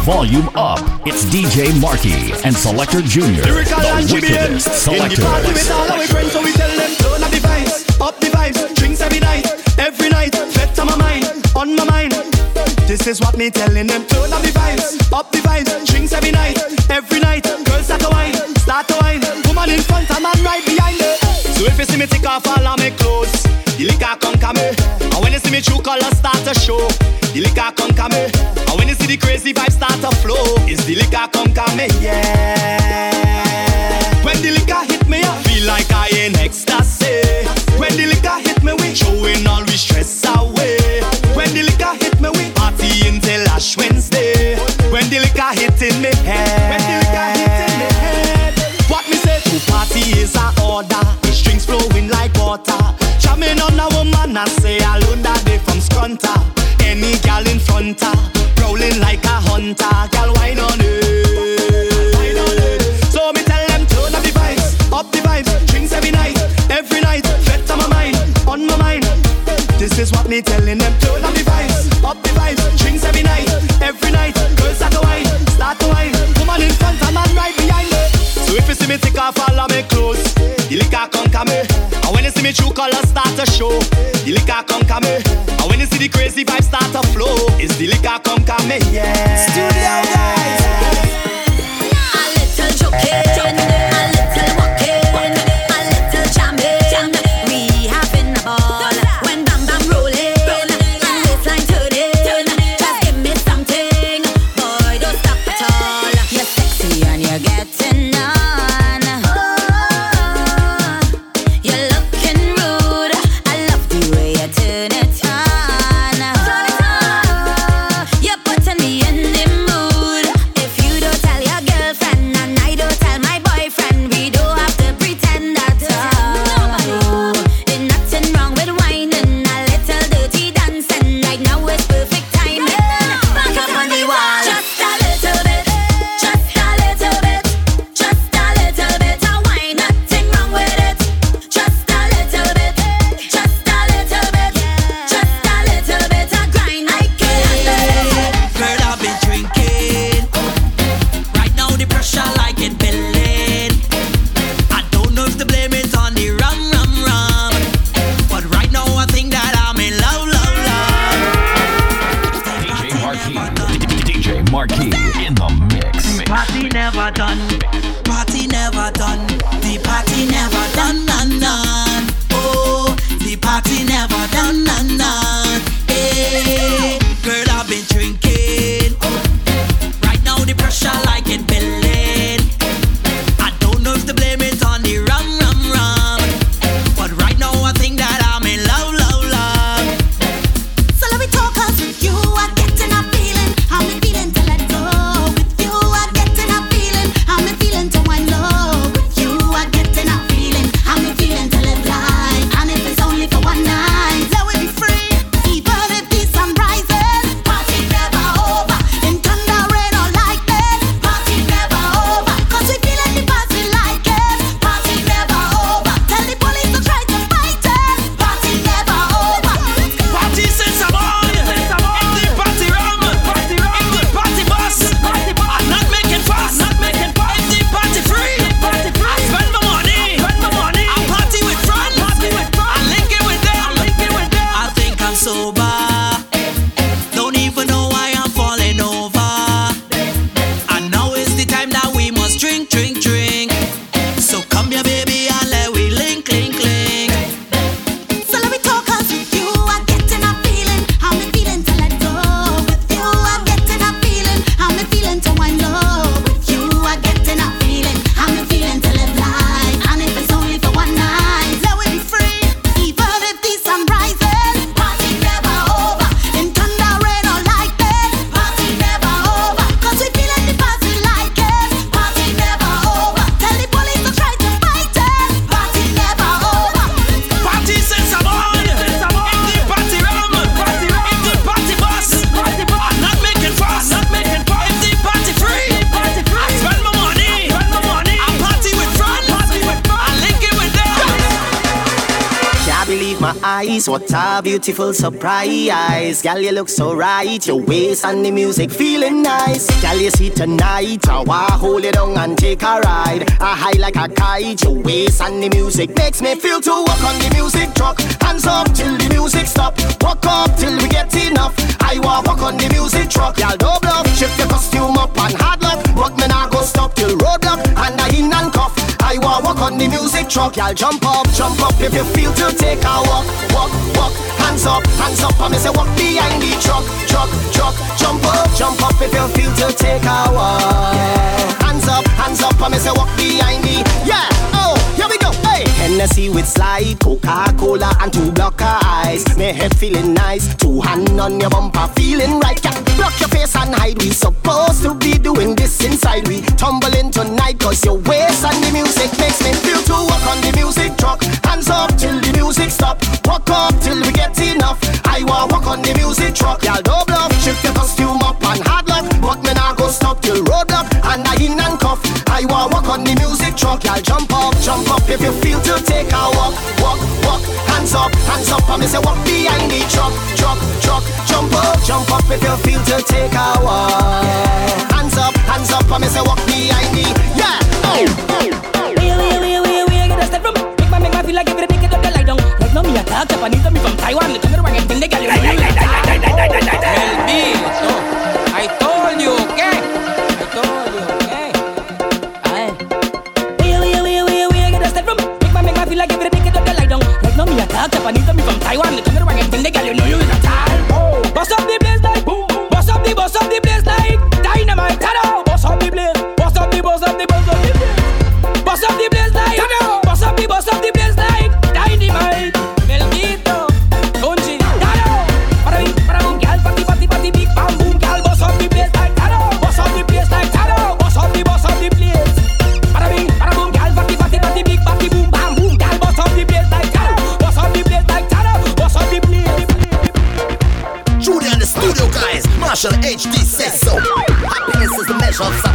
Volume up. It's DJ Marky and Selector Junior, Lyrical the wickedest In the party with all our friends, so we tell them turn up the vibes, up the vibes, drinks every night, every night. Fed on my mind, on my mind. This is what me telling them. Turn up the vibes, up the vibes, drinks every night, every night. Girls start to wine, start to wine. Woman in front, a man right behind me. So if you see me take off all of my clothes, the liquor come come me. And when you see me true colors start to show, the liquor come come the crazy vibes start to flow, Is the liquor come come me. Yeah. Colors show, the liquor come come me. And when you see the crazy vibes start to flow, it's the liquor come come me. Yeah. Studio beautiful surprise. Girl, you look so right. Your waist and the music feeling nice. Girl, you see tonight. I wanna hold it down and take a ride. A high like a kite. Your waist and the music makes me feel to walk on the music truck. Hands up till the music stop. Walk up till we get enough. I want walk on the music truck. Y'all double up. Shift your costume up and hard luck. But me nah go stop till roadblock. And I in and cuff. I want walk on the music truck. Y'all jump up, jump up if you feel to take a walk, walk, walk. Hands up, hands up. I me say walk behind the truck, truck, truck. Jump up, jump up if you feel to take a walk. Hands up, hands up. I me say walk behind the yeah. Hey, Hennessy with slide, Coca-Cola and two blocker eyes. Me head feeling nice, two hand on your bumper feeling right. Yeah. Block your face and hide. We supposed to be doing this inside. We tumbling tonight cause your waist and the music makes me feel to walk on the music truck. Hands up till the music stop. Walk up till we get enough. I want walk on the music truck. Y'all double up, shift your costume In cuff. I want walk on the music truck. Y'all jump up, jump up if you feel to take a walk, walk, walk. Hands up, hands up. I me say walk behind the truck, truck, truck. Jump up, jump up if you feel to take a walk. Hands up, hands up. I me say walk behind the yeah. Oh, oh. Wee, wee, wee, get a step from Make my, make my feel like every day get up the light down Like no me attack, Japanese me from Taiwan Come here, wagon, thing they got you I is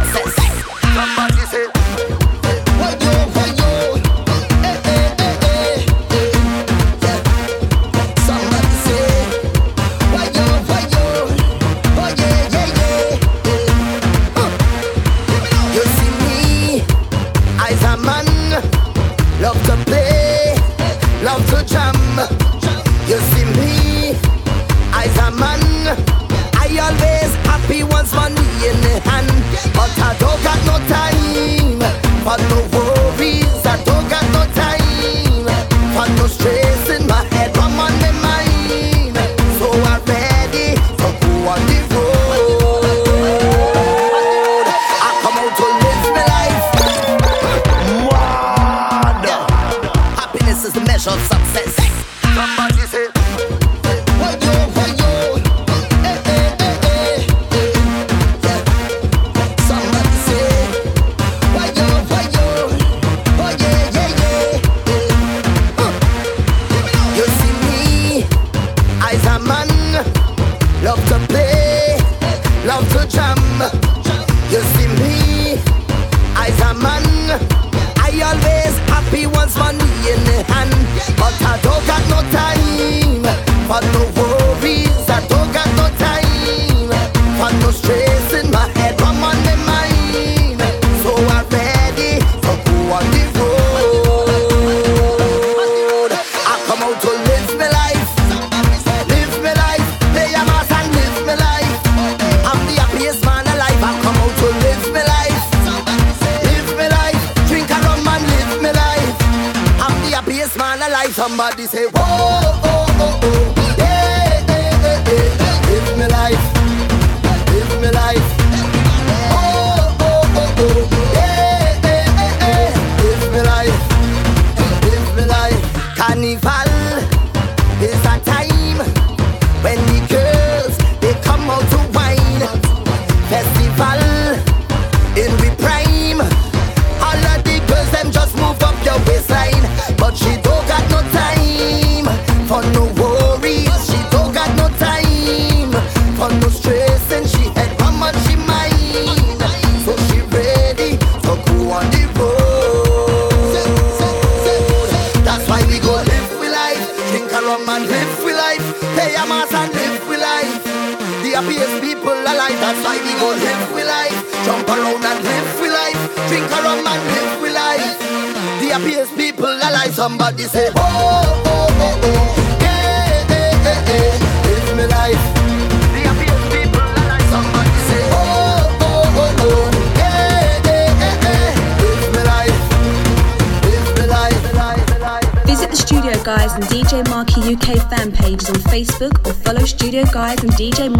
from DJ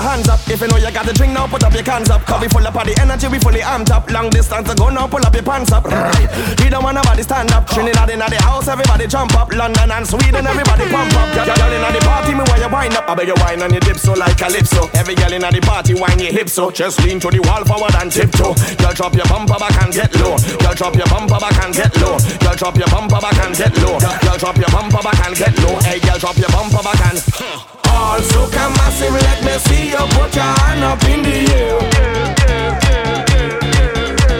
your hands up. If you know you got the drink now, put up your cans up. Cause we full up of the energy, we fully amped up. Long distance to go now, pull up your pants up. you don't want nobody stand up. Trinidad in the house, everybody jump up. London and Sweden, everybody pump up. Y'all in the party, me where you wind up. I bet you wine on your dip so like calypso. Every girl in the party, wine your hips so. Just lean to the wall forward and tiptoe. Y'all drop your bumper back and get low. Girl drop your bumper back and get low. Girl drop your bumper back and get low. Girl drop your bumper back and get low. Hey, girl, drop your bumper back and. Also come massive, let me see you put your hand up in the air.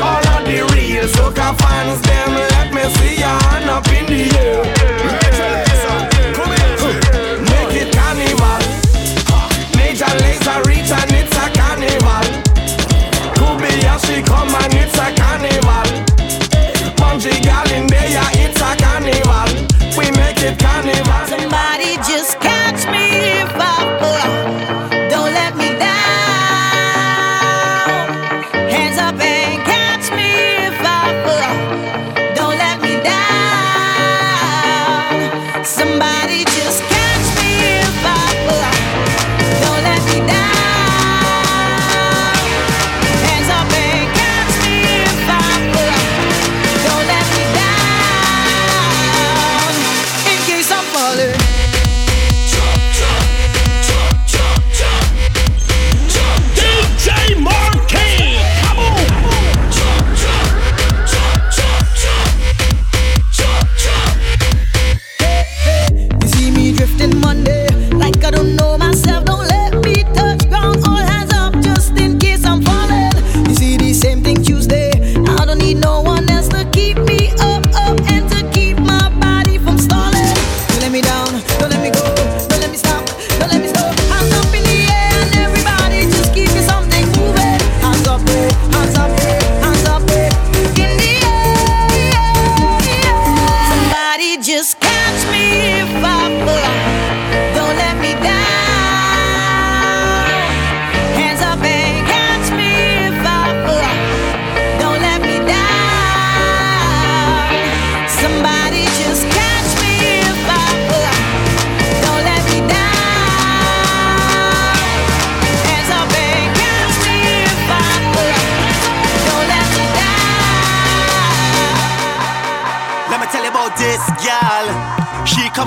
All of the real soca fans, them let me see your hand up in the air. Make it carnival. Laser reach and it's a carnival. Come and it's a carnival. In there, it's a carnival. We make it carnival. Somebody just can't.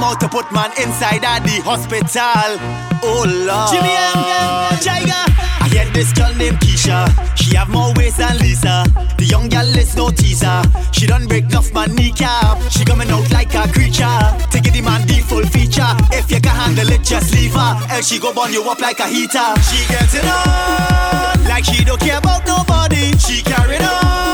I'm out to put man inside at the hospital. Oh Lord. Jimmy and I hear this girl named Keisha. She have more ways than Lisa. The young girl is no teaser. She done break off my kneecap. She coming out like a creature. Take it the man the full feature. If you can handle it, just leave her. And she go burn you up like a heater. She gets it on like she don't care about nobody. She carry on.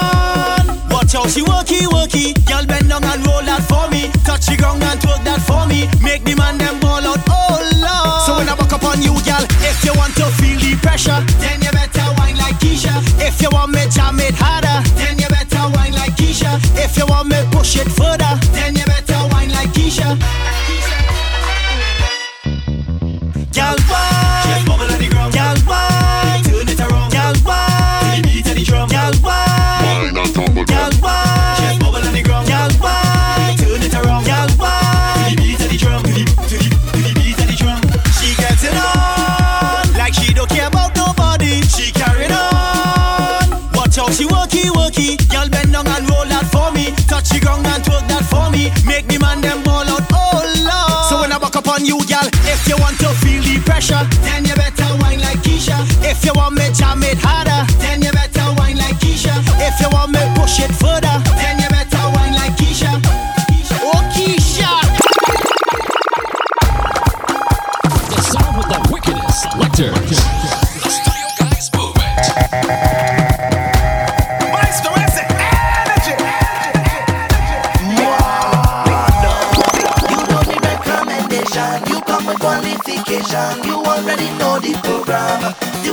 Watch how she worky, worky. Girl bend down and roll that for me. Touch the ground and twerk that for me. Make the man them ball out, oh lord. So when I walk up on you, girl, if you want to feel the pressure, then you better whine like Keisha. If you want me jam it harder, then you better whine like Keisha. If you want me push it further, then you better whine like Keisha. make me man them ball out. Oh Lord. So when I walk up on you, gal, if you want to feel the pressure, then you better whine like Keisha. If you want me to jam it harder, then you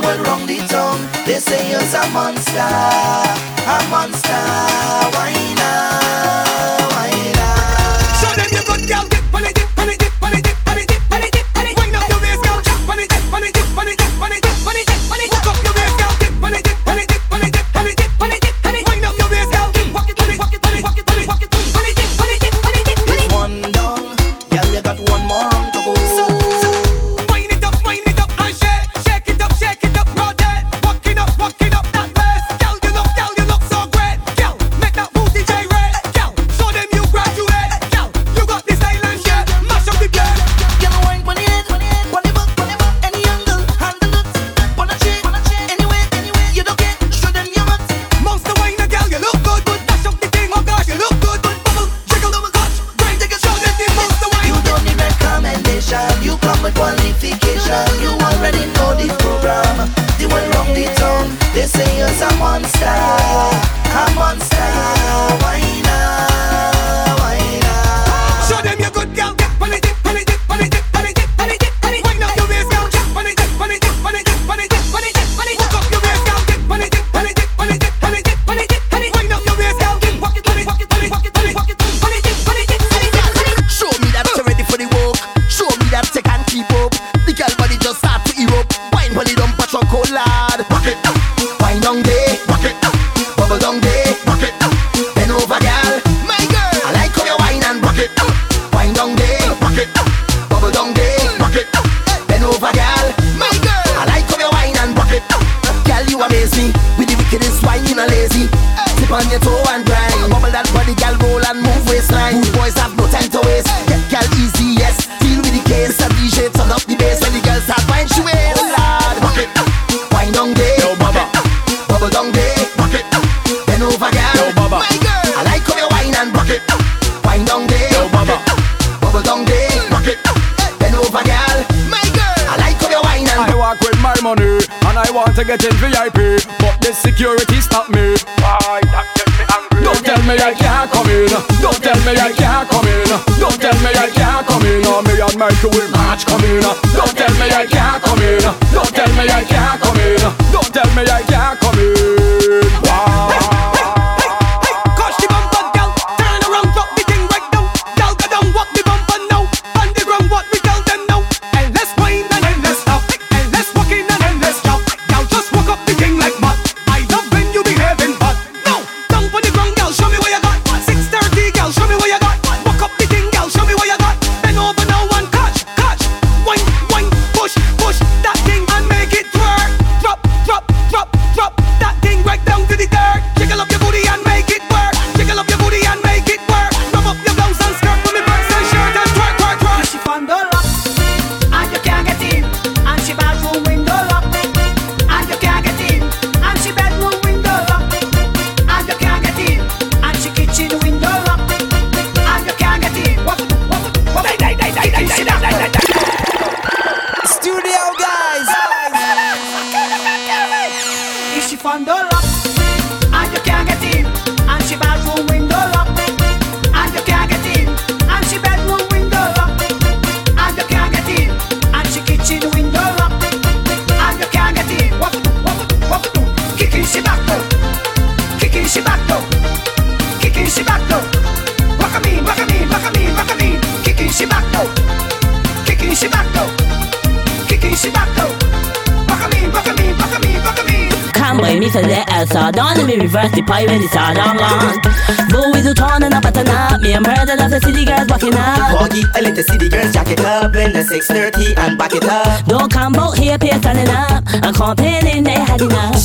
people round the town, they say you're a monster, a monster. Why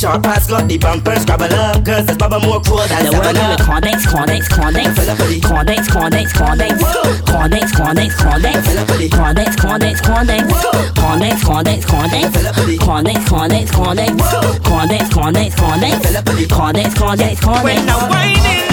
sharp ass got the bumper Scrabble up, girls, that's Baba more cool than The world gonna condex, condex, condex Condex, condex, condex Condex, condex, condex Condex, condex, condex Condex, condex, condex Condex, condex, condex Condex, condex, condex Condex, condex, condex When I'm whining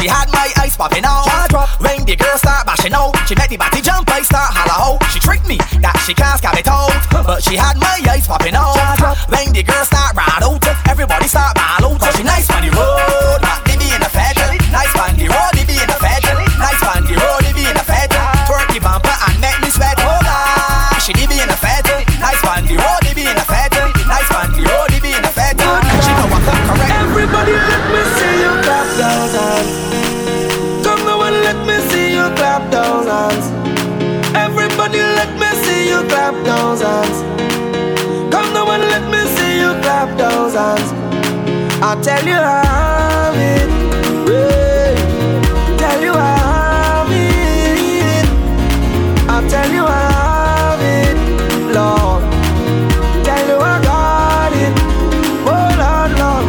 She had my eyes popping out. When the girl start bashing out, she made the body jump. I start holla ho. She tricked me that she can't scab it out, but she had my eyes popping out. When the girl start rattled, everybody start battle. I'll tell you how it. Tell you how it. I'll tell you how it, Lord. Tell you I got it. Oh Lord, Lord.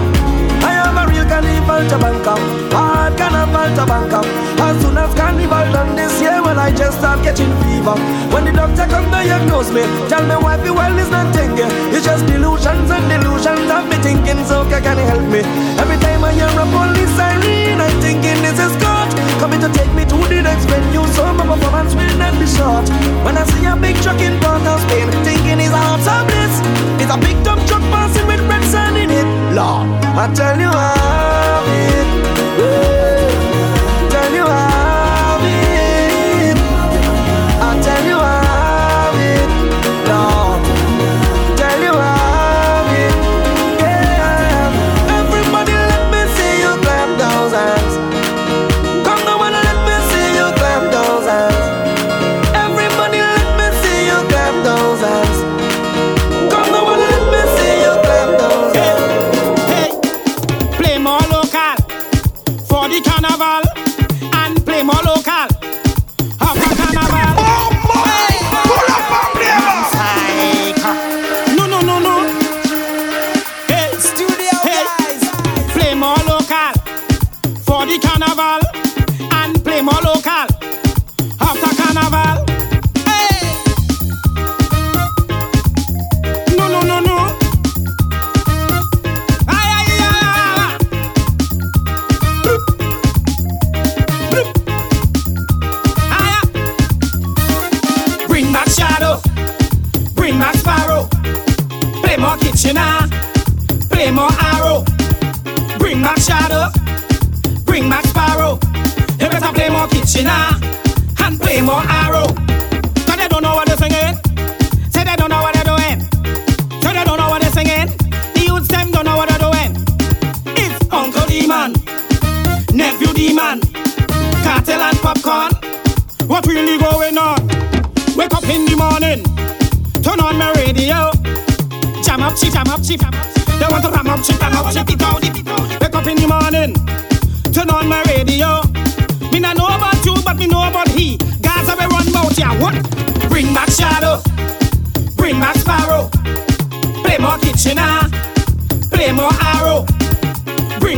I am a real carnival tabanca. Hard carnival tabanca. As soon as carnival done this year, well I just start getting fever. When the doctor come diagnose me, tell me why the world is not thinking. It's just delusions and delusions of me thinking. So can can help me? Every time I hear a police siren, I'm thinking this is God coming to take me to the next venue. So my performance will not be short. When I see a big truck in front of Spain, thinking it's a hot bliss. It's a big dumb truck passing with red sand in it. Lord, I tell you I'm it. Woo.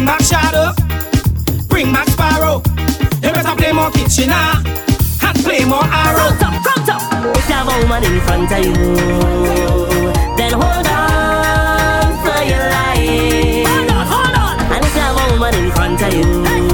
Bring back Shadow, bring back Sparrow. You better play more kitchen ah. Kitchener and play more Arrow. Front up, front up. If you have a woman in front of you, then hold on for your life. Hold on, hold on. And if you have a woman in front of you. Hey.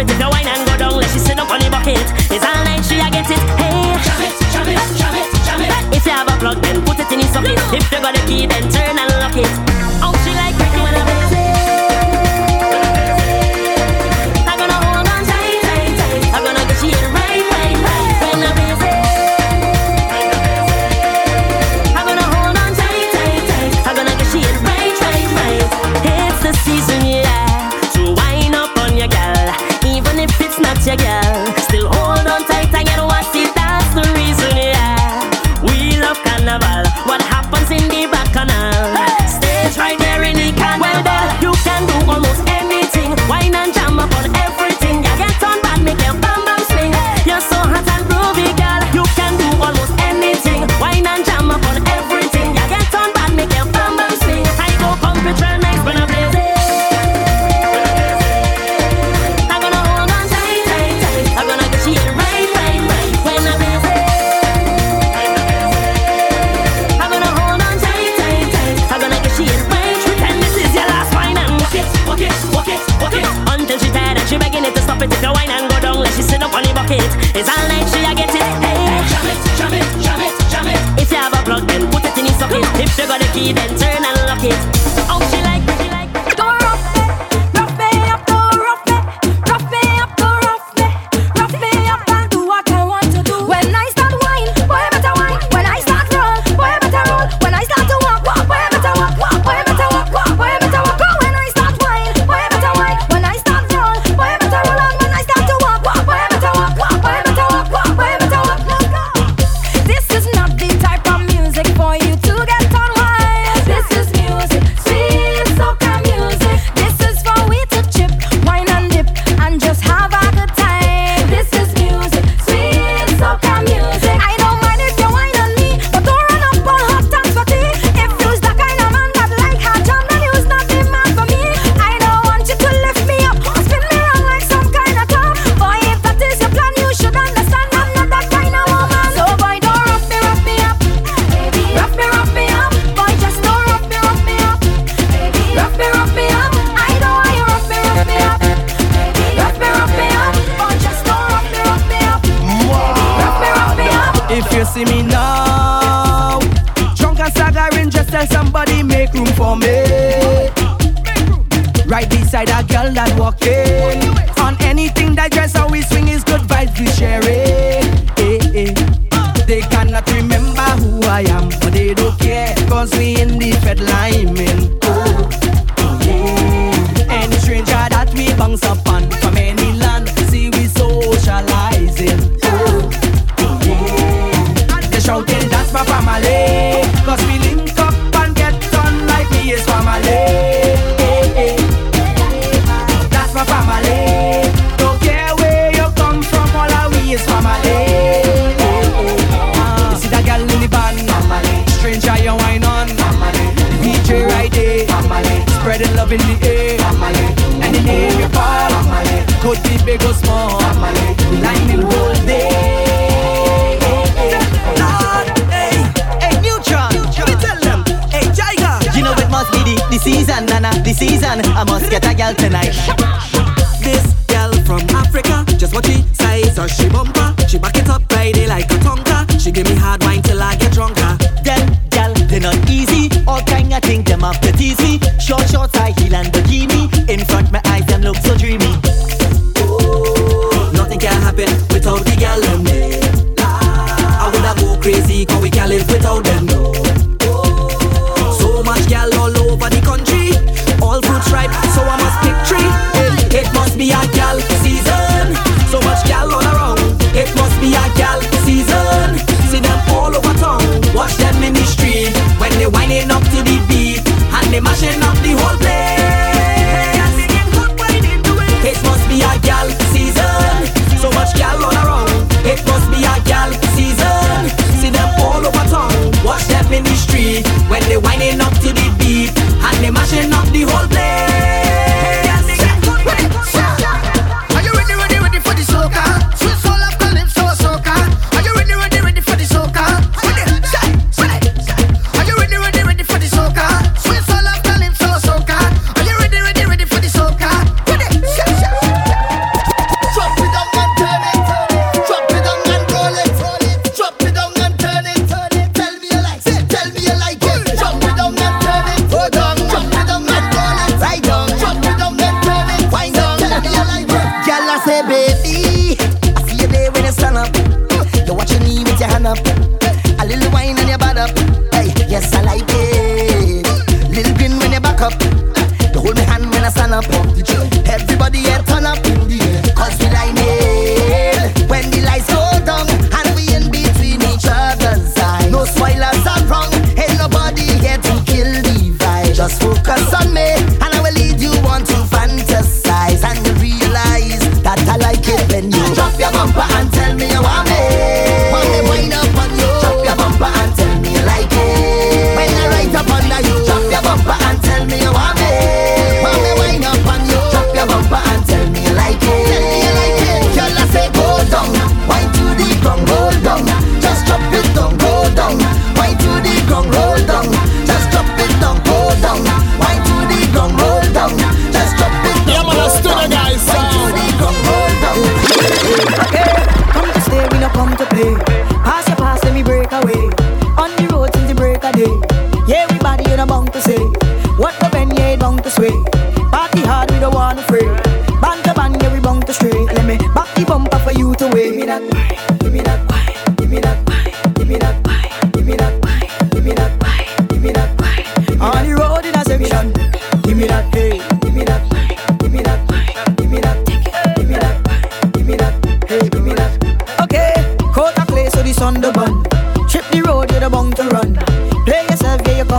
it if your wine and go down. Let she sit up on the bucket. It's all night she a get it. Hey, jam it, jam it, jam it, jam it. If you have a plug, then put it in your socket. If you got a key, then turn and lock it. key, then turn and lock it. baby go small. Line and roll day. Lord, hey, tell them. You know must be the season, Nana, the season. I must get a girl tonight.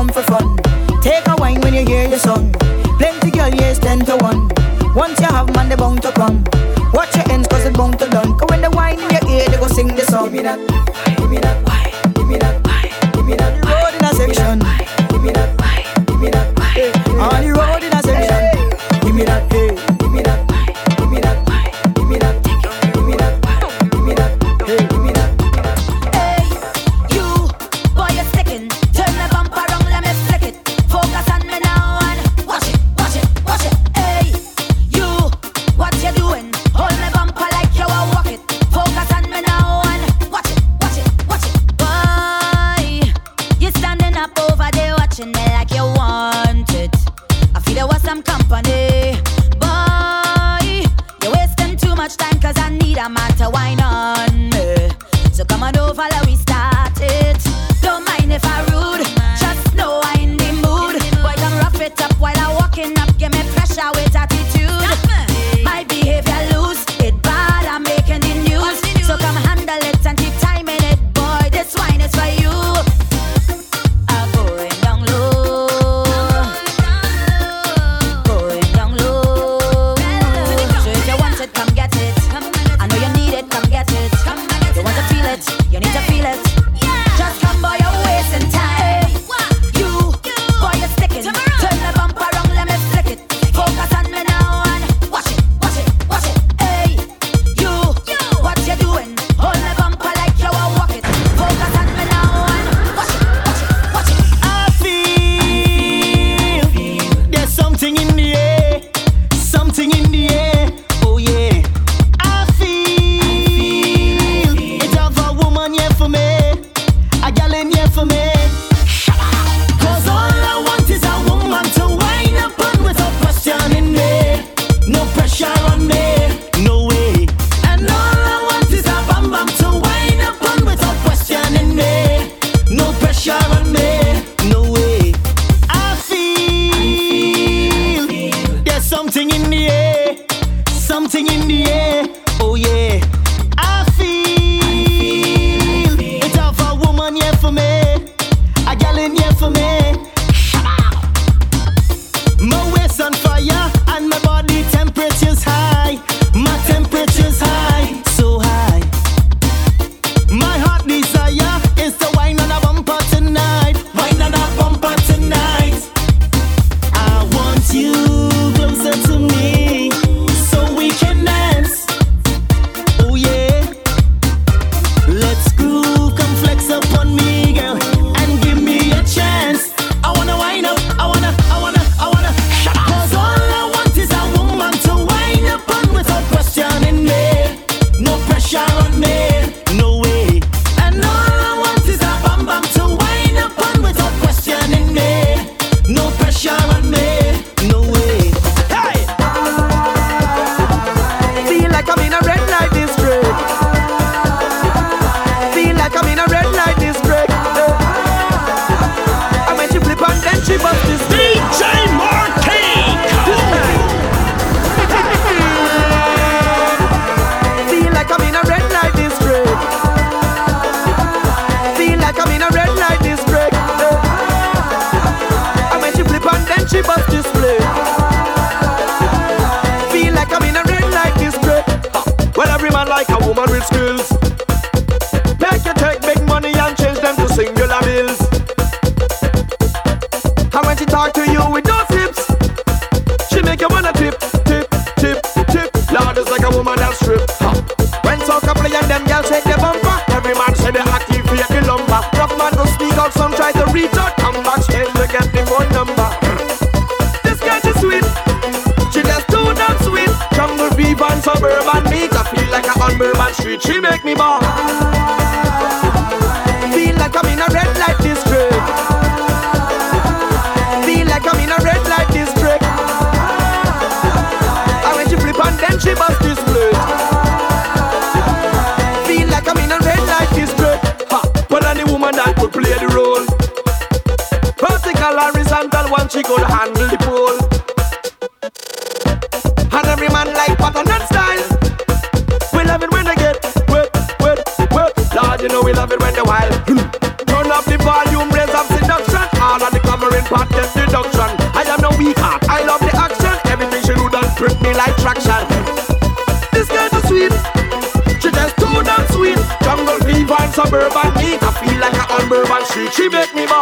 come for fun. Take a wine when you hear your song. Plenty girl, yes, ten to one. Once you have man, they bound to come. Watch your ends, cause it bound to done. Cause when the wine in your ear, they go sing the song. Give me that. woman with skills. Make you take big money and change them to singular she make me ball. Feel like I'm in a red light district. Feel like I'm in a red light district. And when she flip and then she bust this plate. Feel like I'm in a red light district. Ha, but any woman that could play the role. Vertical, horizontal, one she could handle she make me bow.